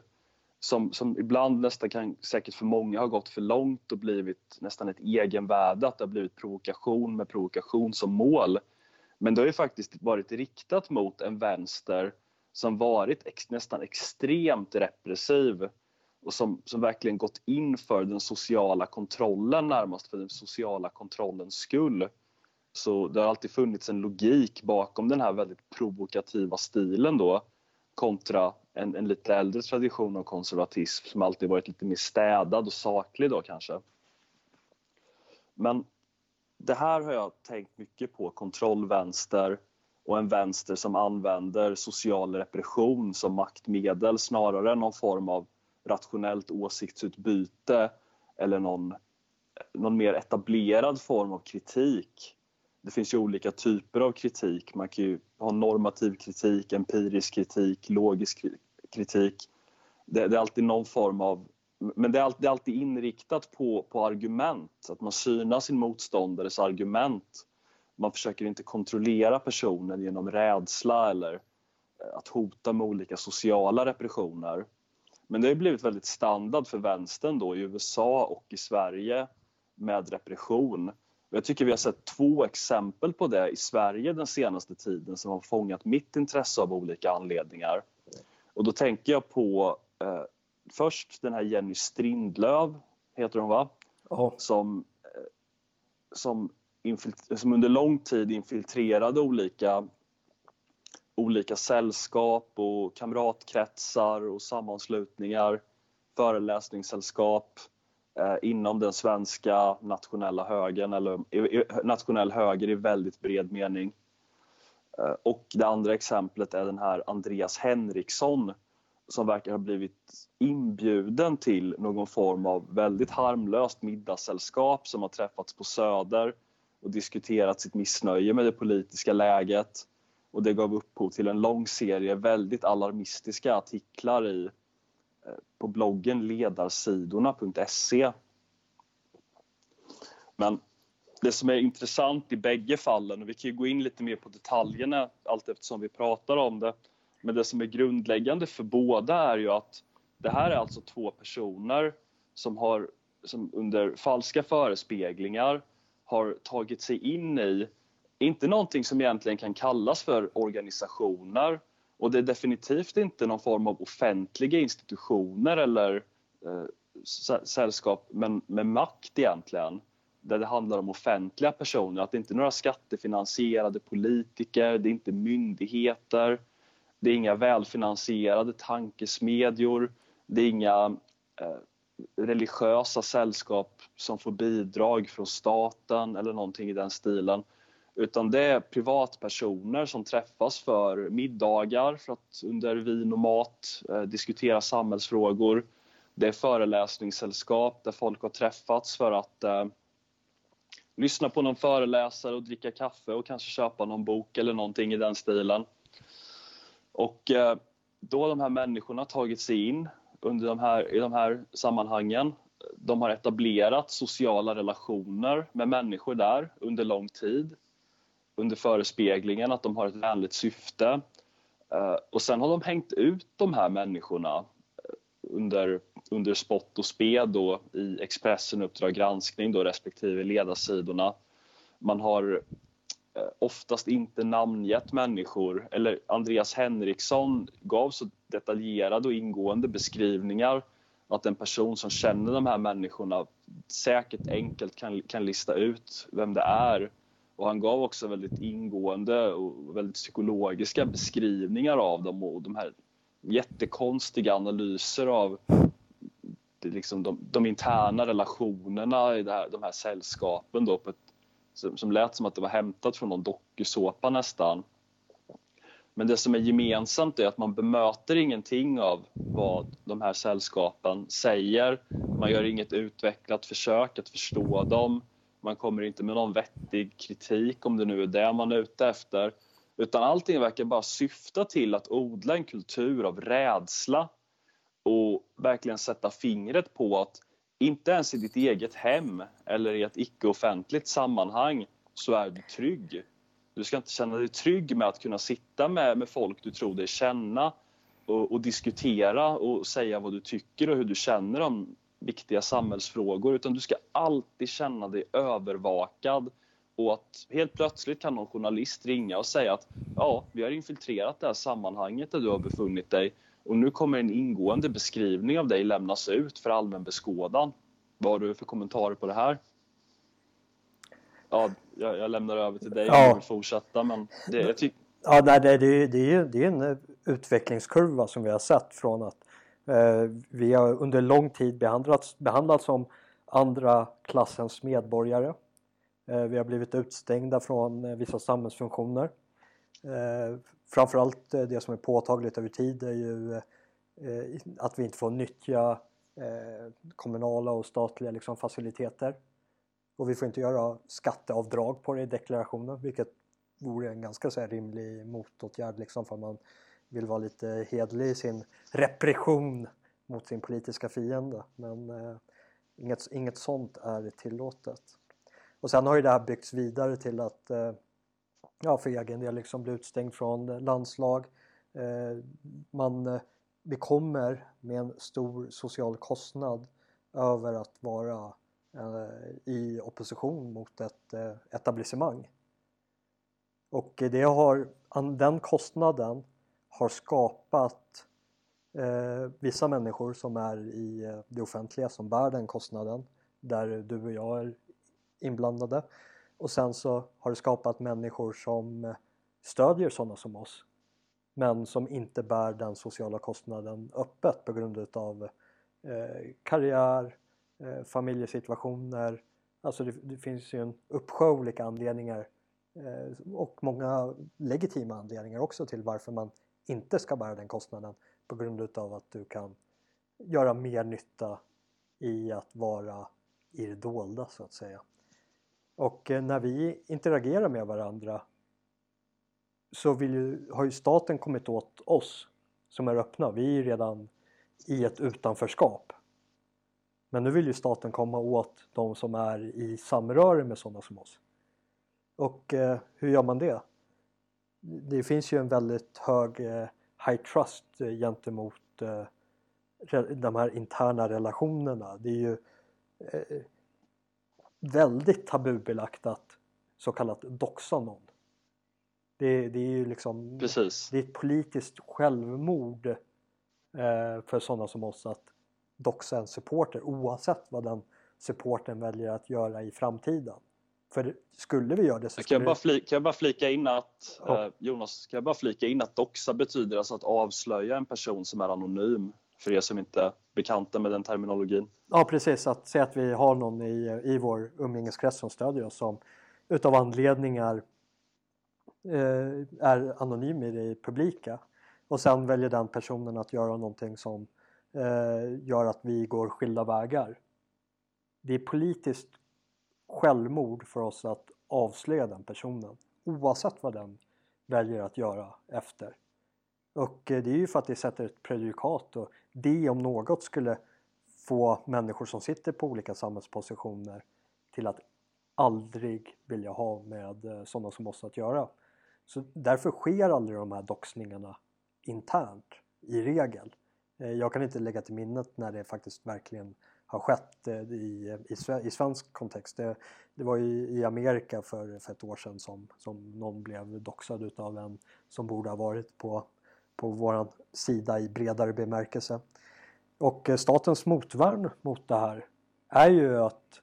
Speaker 2: som, som ibland nästan kan, säkert för många, har gått för långt och blivit nästan ett egenvärde, att det har blivit provokation med provokation som mål. Men det har ju faktiskt varit riktat mot en vänster som varit ex, nästan extremt repressiv och som, som verkligen gått in för den sociala kontrollen närmast för den sociala kontrollens skull. Så det har alltid funnits en logik bakom den här väldigt provokativa stilen då kontra en, en lite äldre tradition av konservatism som alltid varit lite mer städad och saklig då kanske. Men det här har jag tänkt mycket på, kontrollvänster och en vänster som använder social repression som maktmedel snarare än någon form av rationellt åsiktsutbyte eller någon, någon mer etablerad form av kritik. Det finns ju olika typer av kritik. Man kan ju ha normativ kritik, empirisk kritik, logisk kritik. Det, det är alltid någon form av men det är, alltid, det är alltid inriktat på, på argument, att man synar sin motståndares argument. Man försöker inte kontrollera personen genom rädsla eller eh, att hota med olika sociala repressioner. Men det har blivit väldigt standard för vänstern då i USA och i Sverige med repression. Jag tycker vi har sett två exempel på det i Sverige den senaste tiden som har fångat mitt intresse av olika anledningar. Och då tänker jag på eh, först den här Jenny Strindlöv, heter hon va? Oh. Som, eh, som, som under lång tid infiltrerade olika, olika sällskap och kamratkretsar och sammanslutningar, föreläsningssällskap eh, inom den svenska nationella högern, eller nationell höger i väldigt bred mening. Eh, och det andra exemplet är den här Andreas Henriksson som verkar ha blivit inbjuden till någon form av väldigt harmlöst middagssällskap som har träffats på Söder och diskuterat sitt missnöje med det politiska läget. Och det gav upphov till en lång serie väldigt alarmistiska artiklar i, eh, på bloggen ledarsidorna.se. Men det som är intressant i bägge fallen, och vi kan ju gå in lite mer på detaljerna allt eftersom vi pratar om det, men det som är grundläggande för båda är ju att det här är alltså två personer som har som under falska förespeglingar har tagit sig in i, inte någonting som egentligen kan kallas för organisationer. Och det är definitivt inte någon form av offentliga institutioner eller eh, sällskap men med makt egentligen. Där det handlar om offentliga personer, att det inte är några skattefinansierade politiker, det är inte myndigheter, det är inga välfinansierade tankesmedjor. Det är inga eh, religiösa sällskap som får bidrag från staten eller någonting i den stilen. Utan det är privatpersoner som träffas för middagar för att under vin och mat eh, diskutera samhällsfrågor. Det är föreläsningssällskap där folk har träffats för att eh, lyssna på någon föreläsare och dricka kaffe och kanske köpa någon bok eller någonting i den stilen. Och eh, då de här människorna tagit sig in under de här, i de här sammanhangen, de har etablerat sociala relationer med människor där under lång tid. under förespeglingen att de har ett vänligt syfte. Eh, och sen har de hängt ut de här människorna eh, under, under spott och spe då i Expressen, Uppdrag granskning då respektive ledarsidorna. Man har Eh, oftast inte namngett människor, eller Andreas Henriksson gav så detaljerade och ingående beskrivningar att en person som känner de här människorna säkert enkelt kan, kan lista ut vem det är. Och han gav också väldigt ingående och väldigt psykologiska beskrivningar av dem och de här jättekonstiga analyser av liksom de, de interna relationerna i här, de här sällskapen då på ett, som, som lät som att det var hämtat från någon dokusåpa nästan. Men det som är gemensamt är att man bemöter ingenting av vad de här sällskapen säger. Man gör inget utvecklat försök att förstå dem. Man kommer inte med någon vettig kritik om det nu är det man är ute efter. Utan allting verkar bara syfta till att odla en kultur av rädsla och verkligen sätta fingret på att inte ens i ditt eget hem eller i ett icke-offentligt sammanhang så är du trygg. Du ska inte känna dig trygg med att kunna sitta med, med folk du tror dig känna och, och, diskutera och säga vad du tycker och hur du känner om viktiga samhällsfrågor. Utan du ska alltid känna dig övervakad. Och att helt plötsligt kan någon journalist ringa och säga att ja, vi har infiltrerat det här sammanhanget där du har befunnit dig och nu kommer en ingående beskrivning av dig lämnas ut för allmän beskådan. Vad har du för kommentarer på det här? Ja, jag, jag lämnar över till dig ja. om du vill fortsätta men det, jag tycker
Speaker 1: Ja, nej, det, det, det, är det är en utvecklingskurva som vi har sett från att eh, vi har under lång tid behandlats, behandlats som andra klassens medborgare. Eh, vi har blivit utstängda från eh, vissa samhällsfunktioner. Eh, framförallt eh, det som är påtagligt över tid är ju eh, att vi inte får nyttja eh, kommunala och statliga liksom, faciliteter och vi får inte göra skatteavdrag på det i deklarationen vilket vore en ganska så här, rimlig motåtgärd liksom för man vill vara lite hedlig i sin repression mot sin politiska fiende. Men eh, inget, inget sånt är tillåtet. Och sen har ju det här byggts vidare till att eh, ja, för egen del liksom bli utstängd från landslag. Eh, man, eh, vi kommer med en stor social kostnad över att vara Eh, i opposition mot ett eh, etablissemang. Och det har, den kostnaden har skapat eh, vissa människor som är i eh, det offentliga som bär den kostnaden där du och jag är inblandade. Och sen så har det skapat människor som eh, stödjer sådana som oss men som inte bär den sociala kostnaden öppet på grund utav eh, karriär, eh, familjesituationer. Alltså det, det, finns ju en uppsjö olika anledningar eh, och många legitima anledningar också till varför man inte ska bära den kostnaden på grund utav att du kan göra mer nytta i att vara i det dolda så att säga. Och eh, när vi interagerar med varandra så ju, har ju staten kommit åt oss som är öppna. Vi är ju redan i ett utanförskap. Men nu vill ju staten komma åt de som är i samröre med sådana som oss. Och eh, hur gör man det? Det finns ju en väldigt hög eh, high trust eh, gentemot eh, de här interna relationerna. Det är ju eh, väldigt tabubelagt att så kallat doxa någon. Det, det är ju liksom
Speaker 2: Precis.
Speaker 1: Det är ett politiskt självmord eh, för sådana som oss att doxa en supporter oavsett vad den supporten väljer att göra i framtiden. För skulle vi göra det så
Speaker 2: skulle... Kan jag bara flika, kan jag bara flika in att, ja. eh, Jonas, kan jag bara flika in att doxa betyder alltså att avslöja en person som är anonym för er som inte bekanta med den terminologin.
Speaker 1: Ja precis, att säga att vi har någon i, i vår umgängeskrets som stödjer oss som utav anledningar eh, är anonym i det publika och sen väljer den personen att göra någonting som eh, gör att vi går skilda vägar. Det är politiskt självmord för oss att avslöja den personen oavsett vad den väljer att göra efter. Och eh, det är ju för att det sätter ett prejudikat och det om något skulle få människor som sitter på olika samhällspositioner till att aldrig vilja ha med eh, sådana som oss att göra. Så därför sker aldrig de här doxningarna internt i regel. Eh, jag kan inte lägga till minnet när det faktiskt verkligen har skett eh, i, i, i svensk kontext. Det, det var i, i Amerika för, för ett år sedan som, som någon blev doxad utav en som borde ha varit på, på vår sida i bredare bemärkelse. Och eh, statens motvärn mot det här är ju att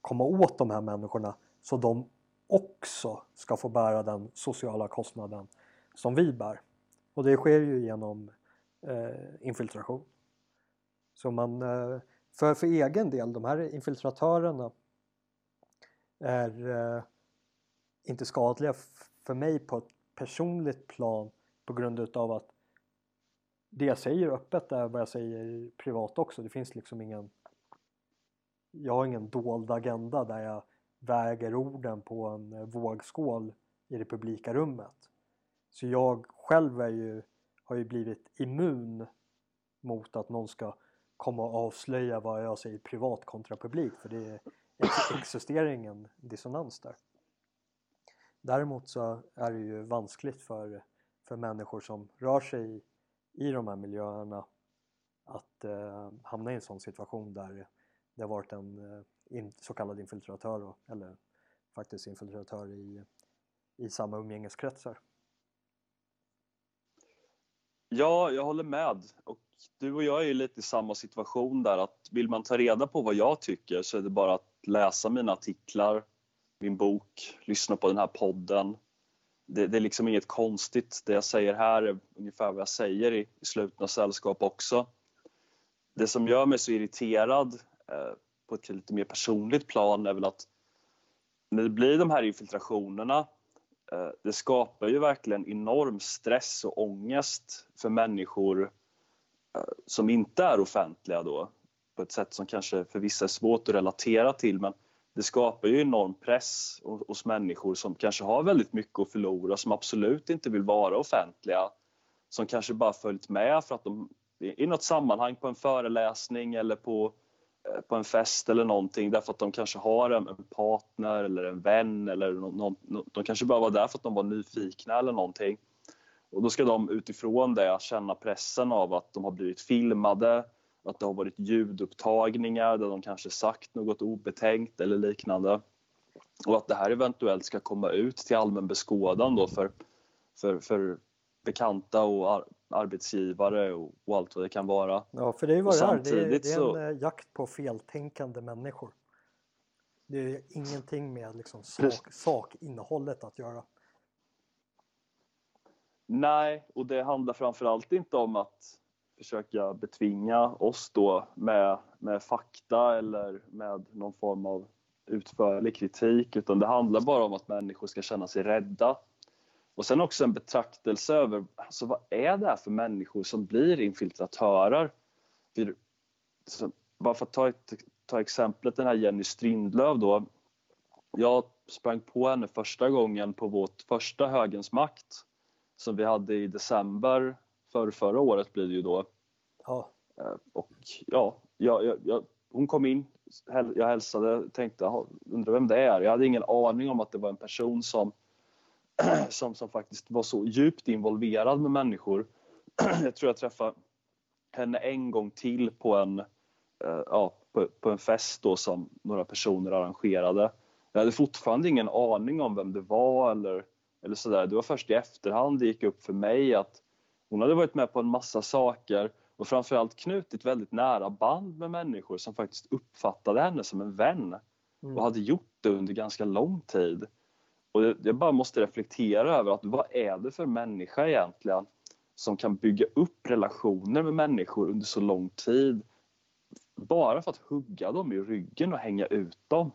Speaker 1: komma åt de här människorna så de också ska få bära den sociala kostnaden som vi bär. Och det sker ju genom eh, infiltration. Så man, eh, för, för egen del, de här infiltratörerna är eh, inte skadliga för mig på ett personligt plan på grund utav att det jag säger öppet är vad jag säger privat också. Det finns liksom ingen jag har ingen dold agenda där jag väger orden på en vågskål i det publika rummet. Så jag själv är ju, har ju blivit immun mot att någon ska komma och avslöja vad jag säger privat kontra publik för det existerar ingen dissonans där. Däremot så är det ju vanskligt för, för människor som rör sig i, i de här miljöerna att eh, hamna i en sån situation där det har varit en eh, in, så kallad infiltratör eller faktiskt infiltratör i, i samma umgängeskretsar.
Speaker 2: Ja, jag håller med. Och du och jag är ju lite i samma situation där att vill man ta reda på vad jag tycker så är det bara att läsa mina artiklar, min bok, lyssna på den här podden. Det, det är liksom inget konstigt. Det jag säger här är ungefär vad jag säger i, i slutna sällskap också. Det som gör mig så irriterad eh, på ett lite mer personligt plan är väl att när det blir de här infiltrationerna Eh, det skapar ju verkligen enorm stress och ångest för människor eh, som inte är offentliga då på ett sätt som kanske för vissa är svårt att relatera till men det skapar ju enorm press hos människor som kanske har väldigt mycket att förlora som absolut inte vill vara offentliga som kanske bara följt med för att de i något sammanhang på en föreläsning eller på eh, på en fest eller någonting därför att de kanske har en, en partner eller en vän eller någon, de kanske bara var där för att de var nyfikna eller någonting. Och då ska de utifrån det känna pressen av att de har blivit filmade, att det har varit ljudupptagningar där de kanske sagt något obetänkt eller liknande. Och att det här eventuellt ska komma ut till allmän beskådan då för, för, för bekanta och arbetsgivare och, och, allt vad det kan vara.
Speaker 1: Ja, för det är ju vad det är. Det är, det är en så... Eh, jakt på feltänkande människor. Det är ingenting med liksom sak, sakinnehållet att göra.
Speaker 2: Nej, och det handlar framförallt inte om att försöka betvinga oss då med, med fakta eller med någon form av utförlig kritik utan det handlar bara om att människor ska känna sig rädda och sen också en betraktelse över alltså, vad är det här för människor som blir infiltratörer? För, så, bara för att ta, ett, ta exemplet den här Jenny Strindlöv då. Jag sprang på henne första gången på vårt första Högens makt som vi hade i december för förra året blir det ju då. Ja. Eh, och ja, jag, jag, hon kom in, jag hälsade, tänkte undrar vem det är. Jag hade ingen aning om att det var en person som som, som faktiskt var så djupt involverad med människor. jag tror jag träffade henne en gång till på en, uh, ja, på, på, en fest då som några personer arrangerade. Jag hade fortfarande ingen aning om vem det var eller, eller sådär. Det var först i efterhand det gick upp för mig att hon hade varit med på en massa saker och framförallt knutit väldigt nära band med människor som faktiskt uppfattade henne som en vän mm. och hade gjort det under ganska lång tid. Och jag bara måste reflektera över att vad är det för människa egentligen som kan bygga upp relationer med människor under så lång tid bara för att hugga dem i ryggen och hänga ut dem.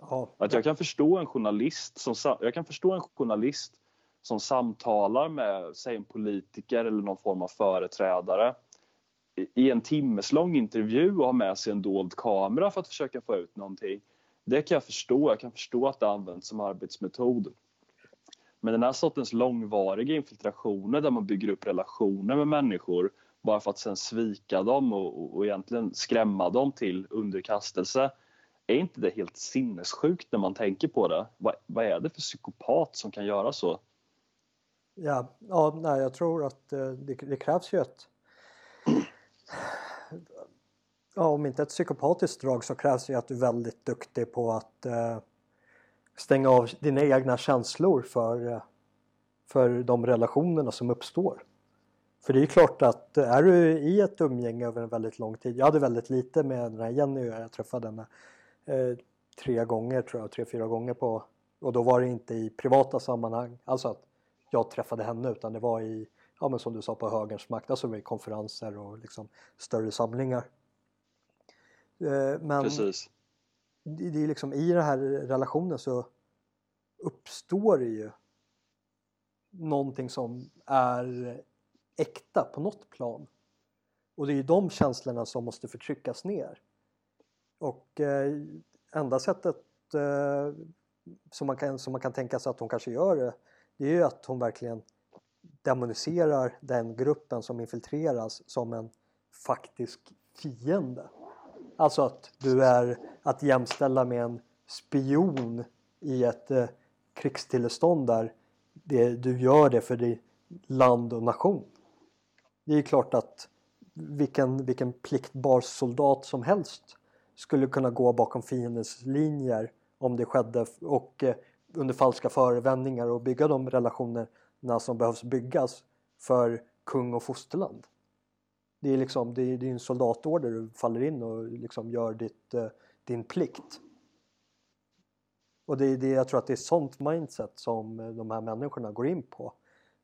Speaker 2: Ja. Att jag kan förstå en journalist som, jag kan förstå en journalist som samtalar med säg en politiker eller någon form av företrädare i en timmeslång intervju och har med sig en dold kamera för att försöka få ut någonting. Det kan jag förstå. Jag kan förstå att det används som arbetsmetod. Men den här sortens långvariga infiltrationer där man bygger upp relationer med människor bara för att sen svika dem och, och, egentligen skrämma dem till underkastelse är inte det helt sinnessjukt när man tänker på det? Vad, vad är det för psykopat som kan göra så?
Speaker 1: Ja, ja nej, jag tror att eh, det, det krävs ju ett ja, om inte ett psykopatiskt drag så krävs ju att du är väldigt duktig på att eh, stänga av dina egna känslor för, eh, för de relationerna som uppstår. För det är ju klart att eh, är du i ett umgänge över en väldigt lång tid. Jag hade väldigt lite med den här Jenny jag träffade henne eh, tre gånger tror jag, tre, fyra gånger på och då var det inte i privata sammanhang, alltså att jag träffade henne utan det var i, ja men som du sa på högerns makt, alltså konferenser och liksom större samlingar. Eh, men
Speaker 2: Precis.
Speaker 1: det det är liksom i den här relationen så uppstår det ju någonting som är äkta på något plan. Och det är ju de känslorna som måste förtryckas ner. Och eh, enda sättet eh, som, man kan, som man kan tänka sig att hon kanske gör det, det är ju att hon verkligen demoniserar den gruppen som infiltreras som en faktisk fiende. Alltså att du är att jämställa med en spion i ett eh, krigstillstånd där det, du gör det för ditt land och nation. Det är klart att vilken, vilken pliktbar soldat som helst skulle kunna gå bakom fiendens linjer om det skedde och eh, under falska förevändningar och bygga de relationerna som behövs byggas för kung och fosterland. Det är liksom det är, din en soldatorder du faller in och liksom gör ditt, eh, din plikt. Och det är det jag tror att det är sånt mindset som eh, de här människorna går in på.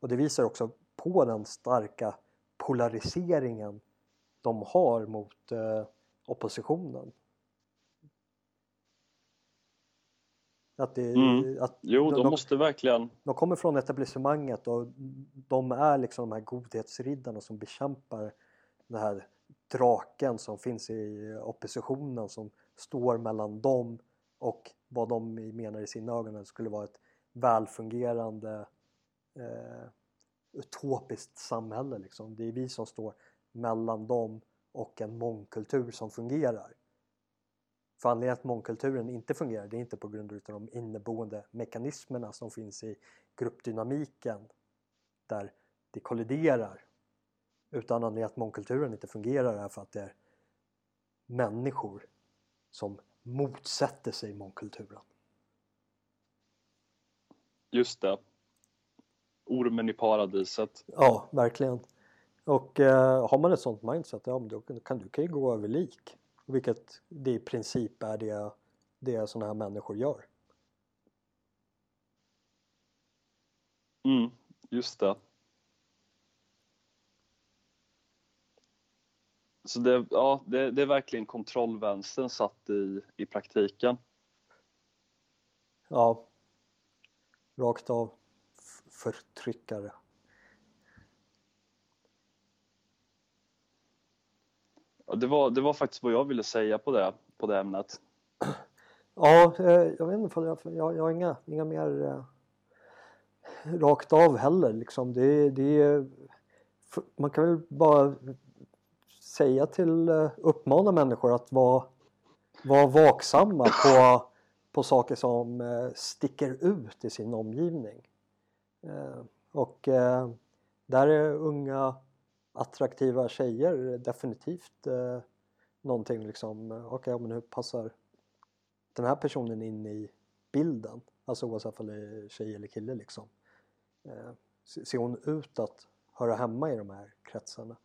Speaker 1: Och det visar också på den starka polariseringen de har mot eh, oppositionen. Att det,
Speaker 2: Mm.
Speaker 1: att
Speaker 2: Jo, de,
Speaker 1: de,
Speaker 2: måste verkligen...
Speaker 1: de kommer från etablissemanget och de är liksom de här godhetsriddarna som bekämpar den här draken som finns i oppositionen som står mellan dem och vad de menar i sina ögon skulle vara ett välfungerande eh, utopiskt samhälle. Liksom. Det är vi som står mellan dem och en mångkultur som fungerar. För anledningen att mångkulturen inte fungerar det är inte på grund av de inneboende mekanismerna som finns i gruppdynamiken där det kolliderar. Utan anledningen att mångkulturen inte fungerar är för att det är människor som motsätter sig mångkulturen.
Speaker 2: Just det. Ormen i paradiset.
Speaker 1: Ja, verkligen. Och eh, har man ett sånt mindset, ja då kan du kan ju gå över lik. Vilket det i princip är det, det sådana här människor gör.
Speaker 2: Mm, just det. Så det, ja, det, det är verkligen kontrollvänstern satt i, i praktiken.
Speaker 1: Ja. Rakt av förtryckare.
Speaker 2: Ja, Det var, det var faktiskt vad jag ville säga på det, på det ämnet.
Speaker 1: Ja, eh, jag vet inte, för jag, jag, jag har inga, inga mer eh, rakt av heller liksom. Det, det, man kan väl bara säga till, eh, uppmana människor att vara, vara vaksamma på, på saker som eh, sticker ut i sin omgivning. Eh, och eh, där är unga attraktiva tjejer definitivt eh, någonting liksom, eh, okej okej men hur passar den här personen in i bilden? Alltså oavsett om det är tjej eller kille liksom. Eh, ser hon ut att höra hemma i de här kretsarna?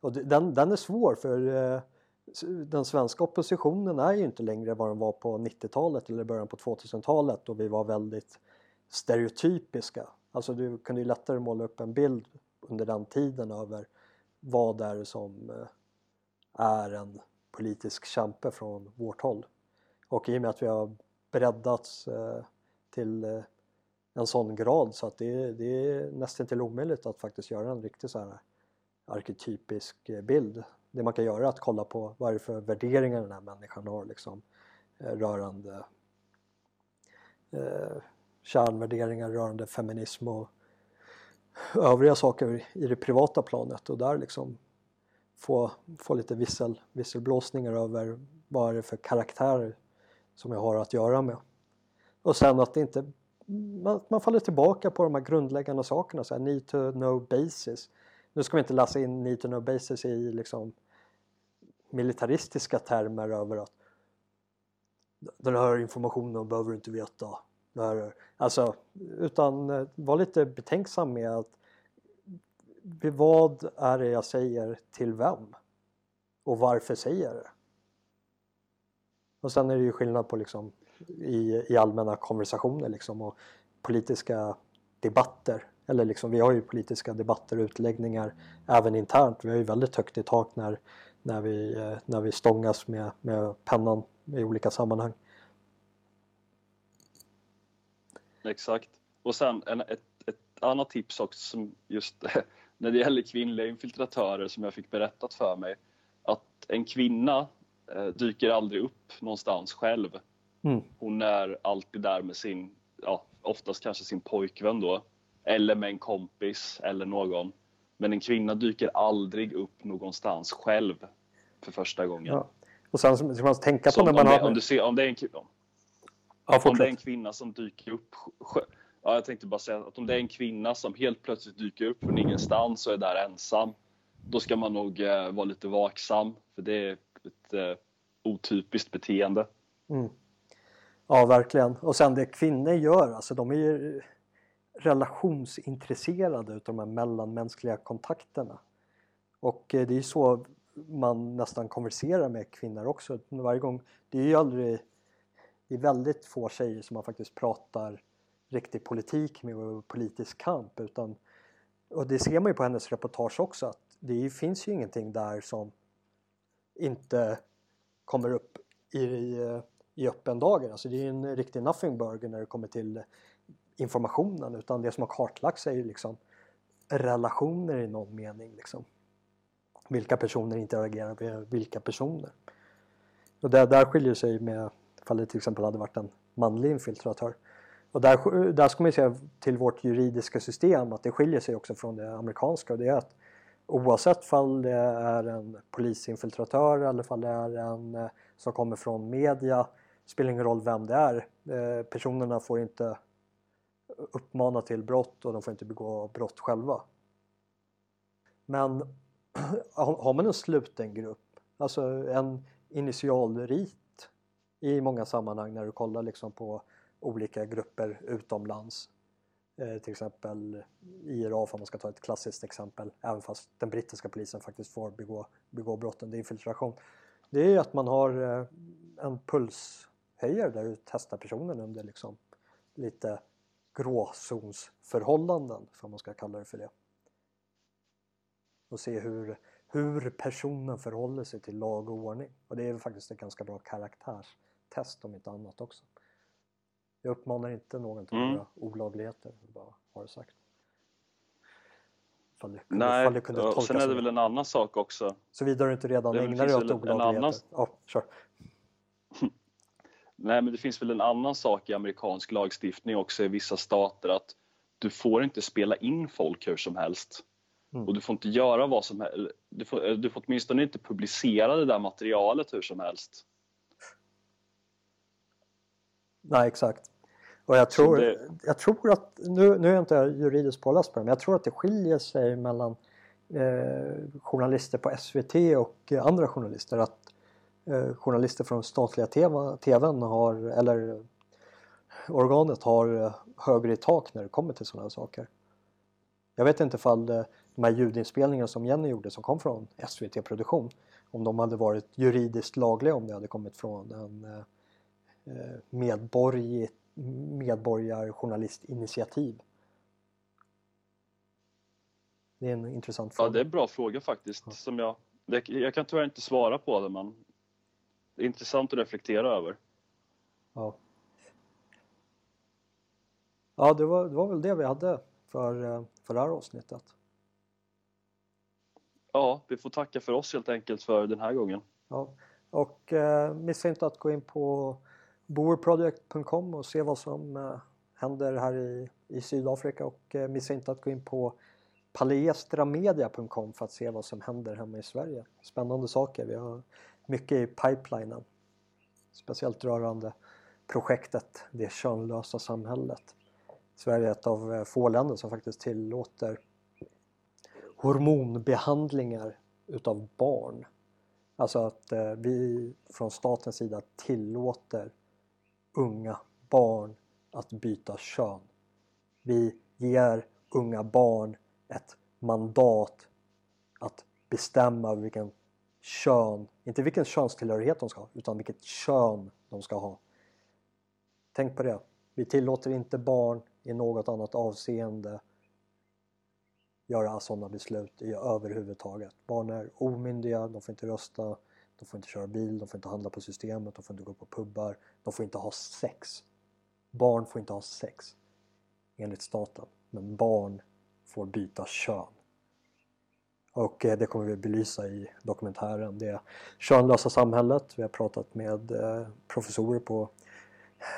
Speaker 1: Och den, den är svår för eh, den svenska oppositionen är ju inte längre vad den var på 90-talet eller början på 2000-talet då vi var väldigt stereotypiska. Alltså du kunde ju lättare måla upp en bild under den tiden över vad det är som eh, är en politisk kämpe från vårt håll. Och i och med att vi har breddats eh, till eh, en sån grad så att det, är- det är nästan till omöjligt att faktiskt göra en riktig så här arketypisk bild. Det man kan göra är att kolla på vad är det för värderingar den här människan har liksom rörande eh, kärnvärderingar rörande feminism och övriga saker i det privata planet och där liksom få, få lite vissel, visselblåsningar över vad är det för karaktärer som jag har att göra med. Och sen att det inte man, man faller tillbaka på de här grundläggande sakerna, så här, need to know basis. Nu ska vi inte läsa in need to know basis i liksom militaristiska termer över att den här informationen behöver du inte veta. Här, alltså, utan eh, var lite betänksam med att vad är det jag säger till vem? Och varför säger jag det? Och sen är det ju skillnad på liksom i, i allmänna konversationer liksom och politiska debatter. Eller liksom, vi har ju politiska debatter och utläggningar även internt. Vi har ju väldigt högt i tak när, när, vi, eh, när vi stångas med, med pennan i olika sammanhang.
Speaker 2: Exakt. Och sen en, ett, ett annat tips också som just när det gäller kvinnliga infiltratörer som jag fick berättat för mig. Att en kvinna eh, dyker aldrig upp någonstans själv. Mm. Hon är alltid där med sin, ja, oftast kanske sin pojkvän då. Eller med en kompis eller någon. Men en kvinna dyker aldrig upp någonstans själv för första gången. Ja.
Speaker 1: Och sen ska man tänka på när man
Speaker 2: har...
Speaker 1: Det,
Speaker 2: om, du ser, om, det är en, om, ja, om det är en kvinna som dyker upp Ja, jag tänkte bara säga att om det är en kvinna som helt plötsligt dyker upp från ingenstans och är där ensam, då ska man nog eh, vara lite vaksam, för det är ett eh, otypiskt beteende. Mm.
Speaker 1: Ja, verkligen. Och sen det kvinnor gör, alltså de är ju relationsintresserade utav de här mellanmänskliga kontakterna. Och eh, det är ju så man nästan konverserar med kvinnor också. Varje gång, det är ju aldrig, det är väldigt få tjejer som man faktiskt pratar riktig politik med och politisk kamp utan och det ser man ju på hennes reportage också att det finns ju ingenting där som inte kommer upp i, i öppen dager. Alltså det är en riktig nothing burger när det kommer till informationen utan det som har kartlagts är ju liksom relationer i någon mening. Liksom. Vilka personer interagerar med vilka personer. Och det där skiljer sig med ifall det till exempel hade varit en manlig infiltratör. Och där, där ska man ju se till vårt juridiska system att det skiljer sig också från det amerikanska och det är att oavsett fall det är en polisinfiltratör eller fall det är en eh, som kommer från media spelar ingen roll vem det är. Eh, personerna får inte uppmana till brott och de får inte begå brott själva. Men har man en sluten grupp, alltså en initialrit i många sammanhang när du kollar liksom på olika grupper utomlands. Eh, till exempel IRA, om man ska ta ett klassiskt exempel, även fast den brittiska polisen faktiskt får begå, begå brotten, det är infiltration. Det är ju att man har eh, en pulshöjare där du testar personen under liksom lite gråzonsförhållanden, som man ska kalla det för det. Och se hur, hur personen förhåller sig till lag och ordning. Och det är faktiskt ett ganska bra karaktärstest om inte annat också. Jag uppmanar inte någon till mm. göra olagligheter, bara har det sagt.
Speaker 2: Det, Nej, det kunde och sen är det väl en annan sak också.
Speaker 1: Såvida du inte redan ägnar dig åt olagligheter. Annan...
Speaker 2: Oh, sure. Nej, men det finns väl en annan sak i amerikansk lagstiftning också i vissa stater att du får inte spela in folk hur som helst. Mm. Och du får inte göra vad som helst. Du får, du får åtminstone inte publicera det där materialet hur som helst.
Speaker 1: Nej, exakt. Och jag tror, det... jag tror att, nu, nu är jag inte juridiskt påläst på det, men jag tror att det skiljer sig mellan eh, journalister på SVT och eh, andra journalister. Att eh, journalister från statliga TV, TVn har, eller organet har eh, högre i tak när det kommer till sådana här saker. Jag vet inte ifall eh, de här ljudinspelningarna som Jenny gjorde som kom från SVT Produktion om de hade varit juridiskt lagliga om det hade kommit från en eh, medborgerligt medborgarjournalistinitiativ? Det är en intressant fråga.
Speaker 2: Ja, det är en bra fråga faktiskt. Ja. Som jag, det, jag kan tyvärr inte svara på det, men det är intressant att reflektera över.
Speaker 1: Ja, ja det, var, det var väl det vi hade för, eh, för det här avsnittet.
Speaker 2: Ja, vi får tacka för oss helt enkelt för den här gången.
Speaker 1: Ja, och eh, missa inte att gå in på boerproject.com och se vad som eh, händer här i, i Sydafrika och eh, missa inte att gå in på palestramedia.com för att se vad som händer hemma i Sverige. Spännande saker, vi har mycket i pipelinen. speciellt rörande projektet Det könlösa samhället. Sverige är ett av eh, få länder som faktiskt tillåter hormonbehandlingar utav barn. Alltså att vi från statens sida tillåter unga barn att byta kön. Vi ger unga barn ett mandat att bestämma vilken kön, inte vilken könstillhörighet de ska ha, utan vilket kön de ska ha. Tänk på det. Vi tillåter inte barn i något annat avseende göra sådana beslut i överhuvudtaget. Barn är omyndiga, de får inte rösta, de får inte köra bil, de får inte handla på systemet, de får inte gå på pubbar, de får inte ha sex. Barn får inte ha sex enligt staten, men barn får byta kön. Och eh, det kommer vi belysa i dokumentären. Det könlösa samhället. Vi har pratat med eh, professorer på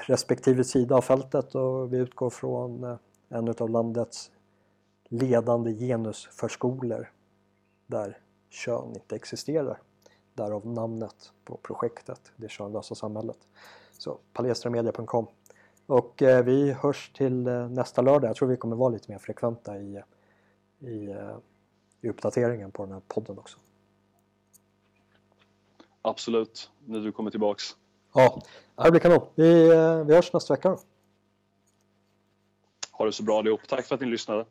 Speaker 1: respektive sida av fältet och vi utgår från eh, en av landets ledande genusförskolor där kön inte existerar. Därav namnet på projektet, Det könlösa samhället. Så palestramedia.com och eh, vi hörs till eh, nästa lördag. Jag tror vi kommer vara lite mer frekventa i, i, eh, i uppdateringen på den här podden också.
Speaker 2: Absolut, när du kommer tillbaks.
Speaker 1: Ja, det blir kanon. Vi, vi hörs nästa vecka då.
Speaker 2: Ha det så bra allihop. Tack för att ni lyssnade.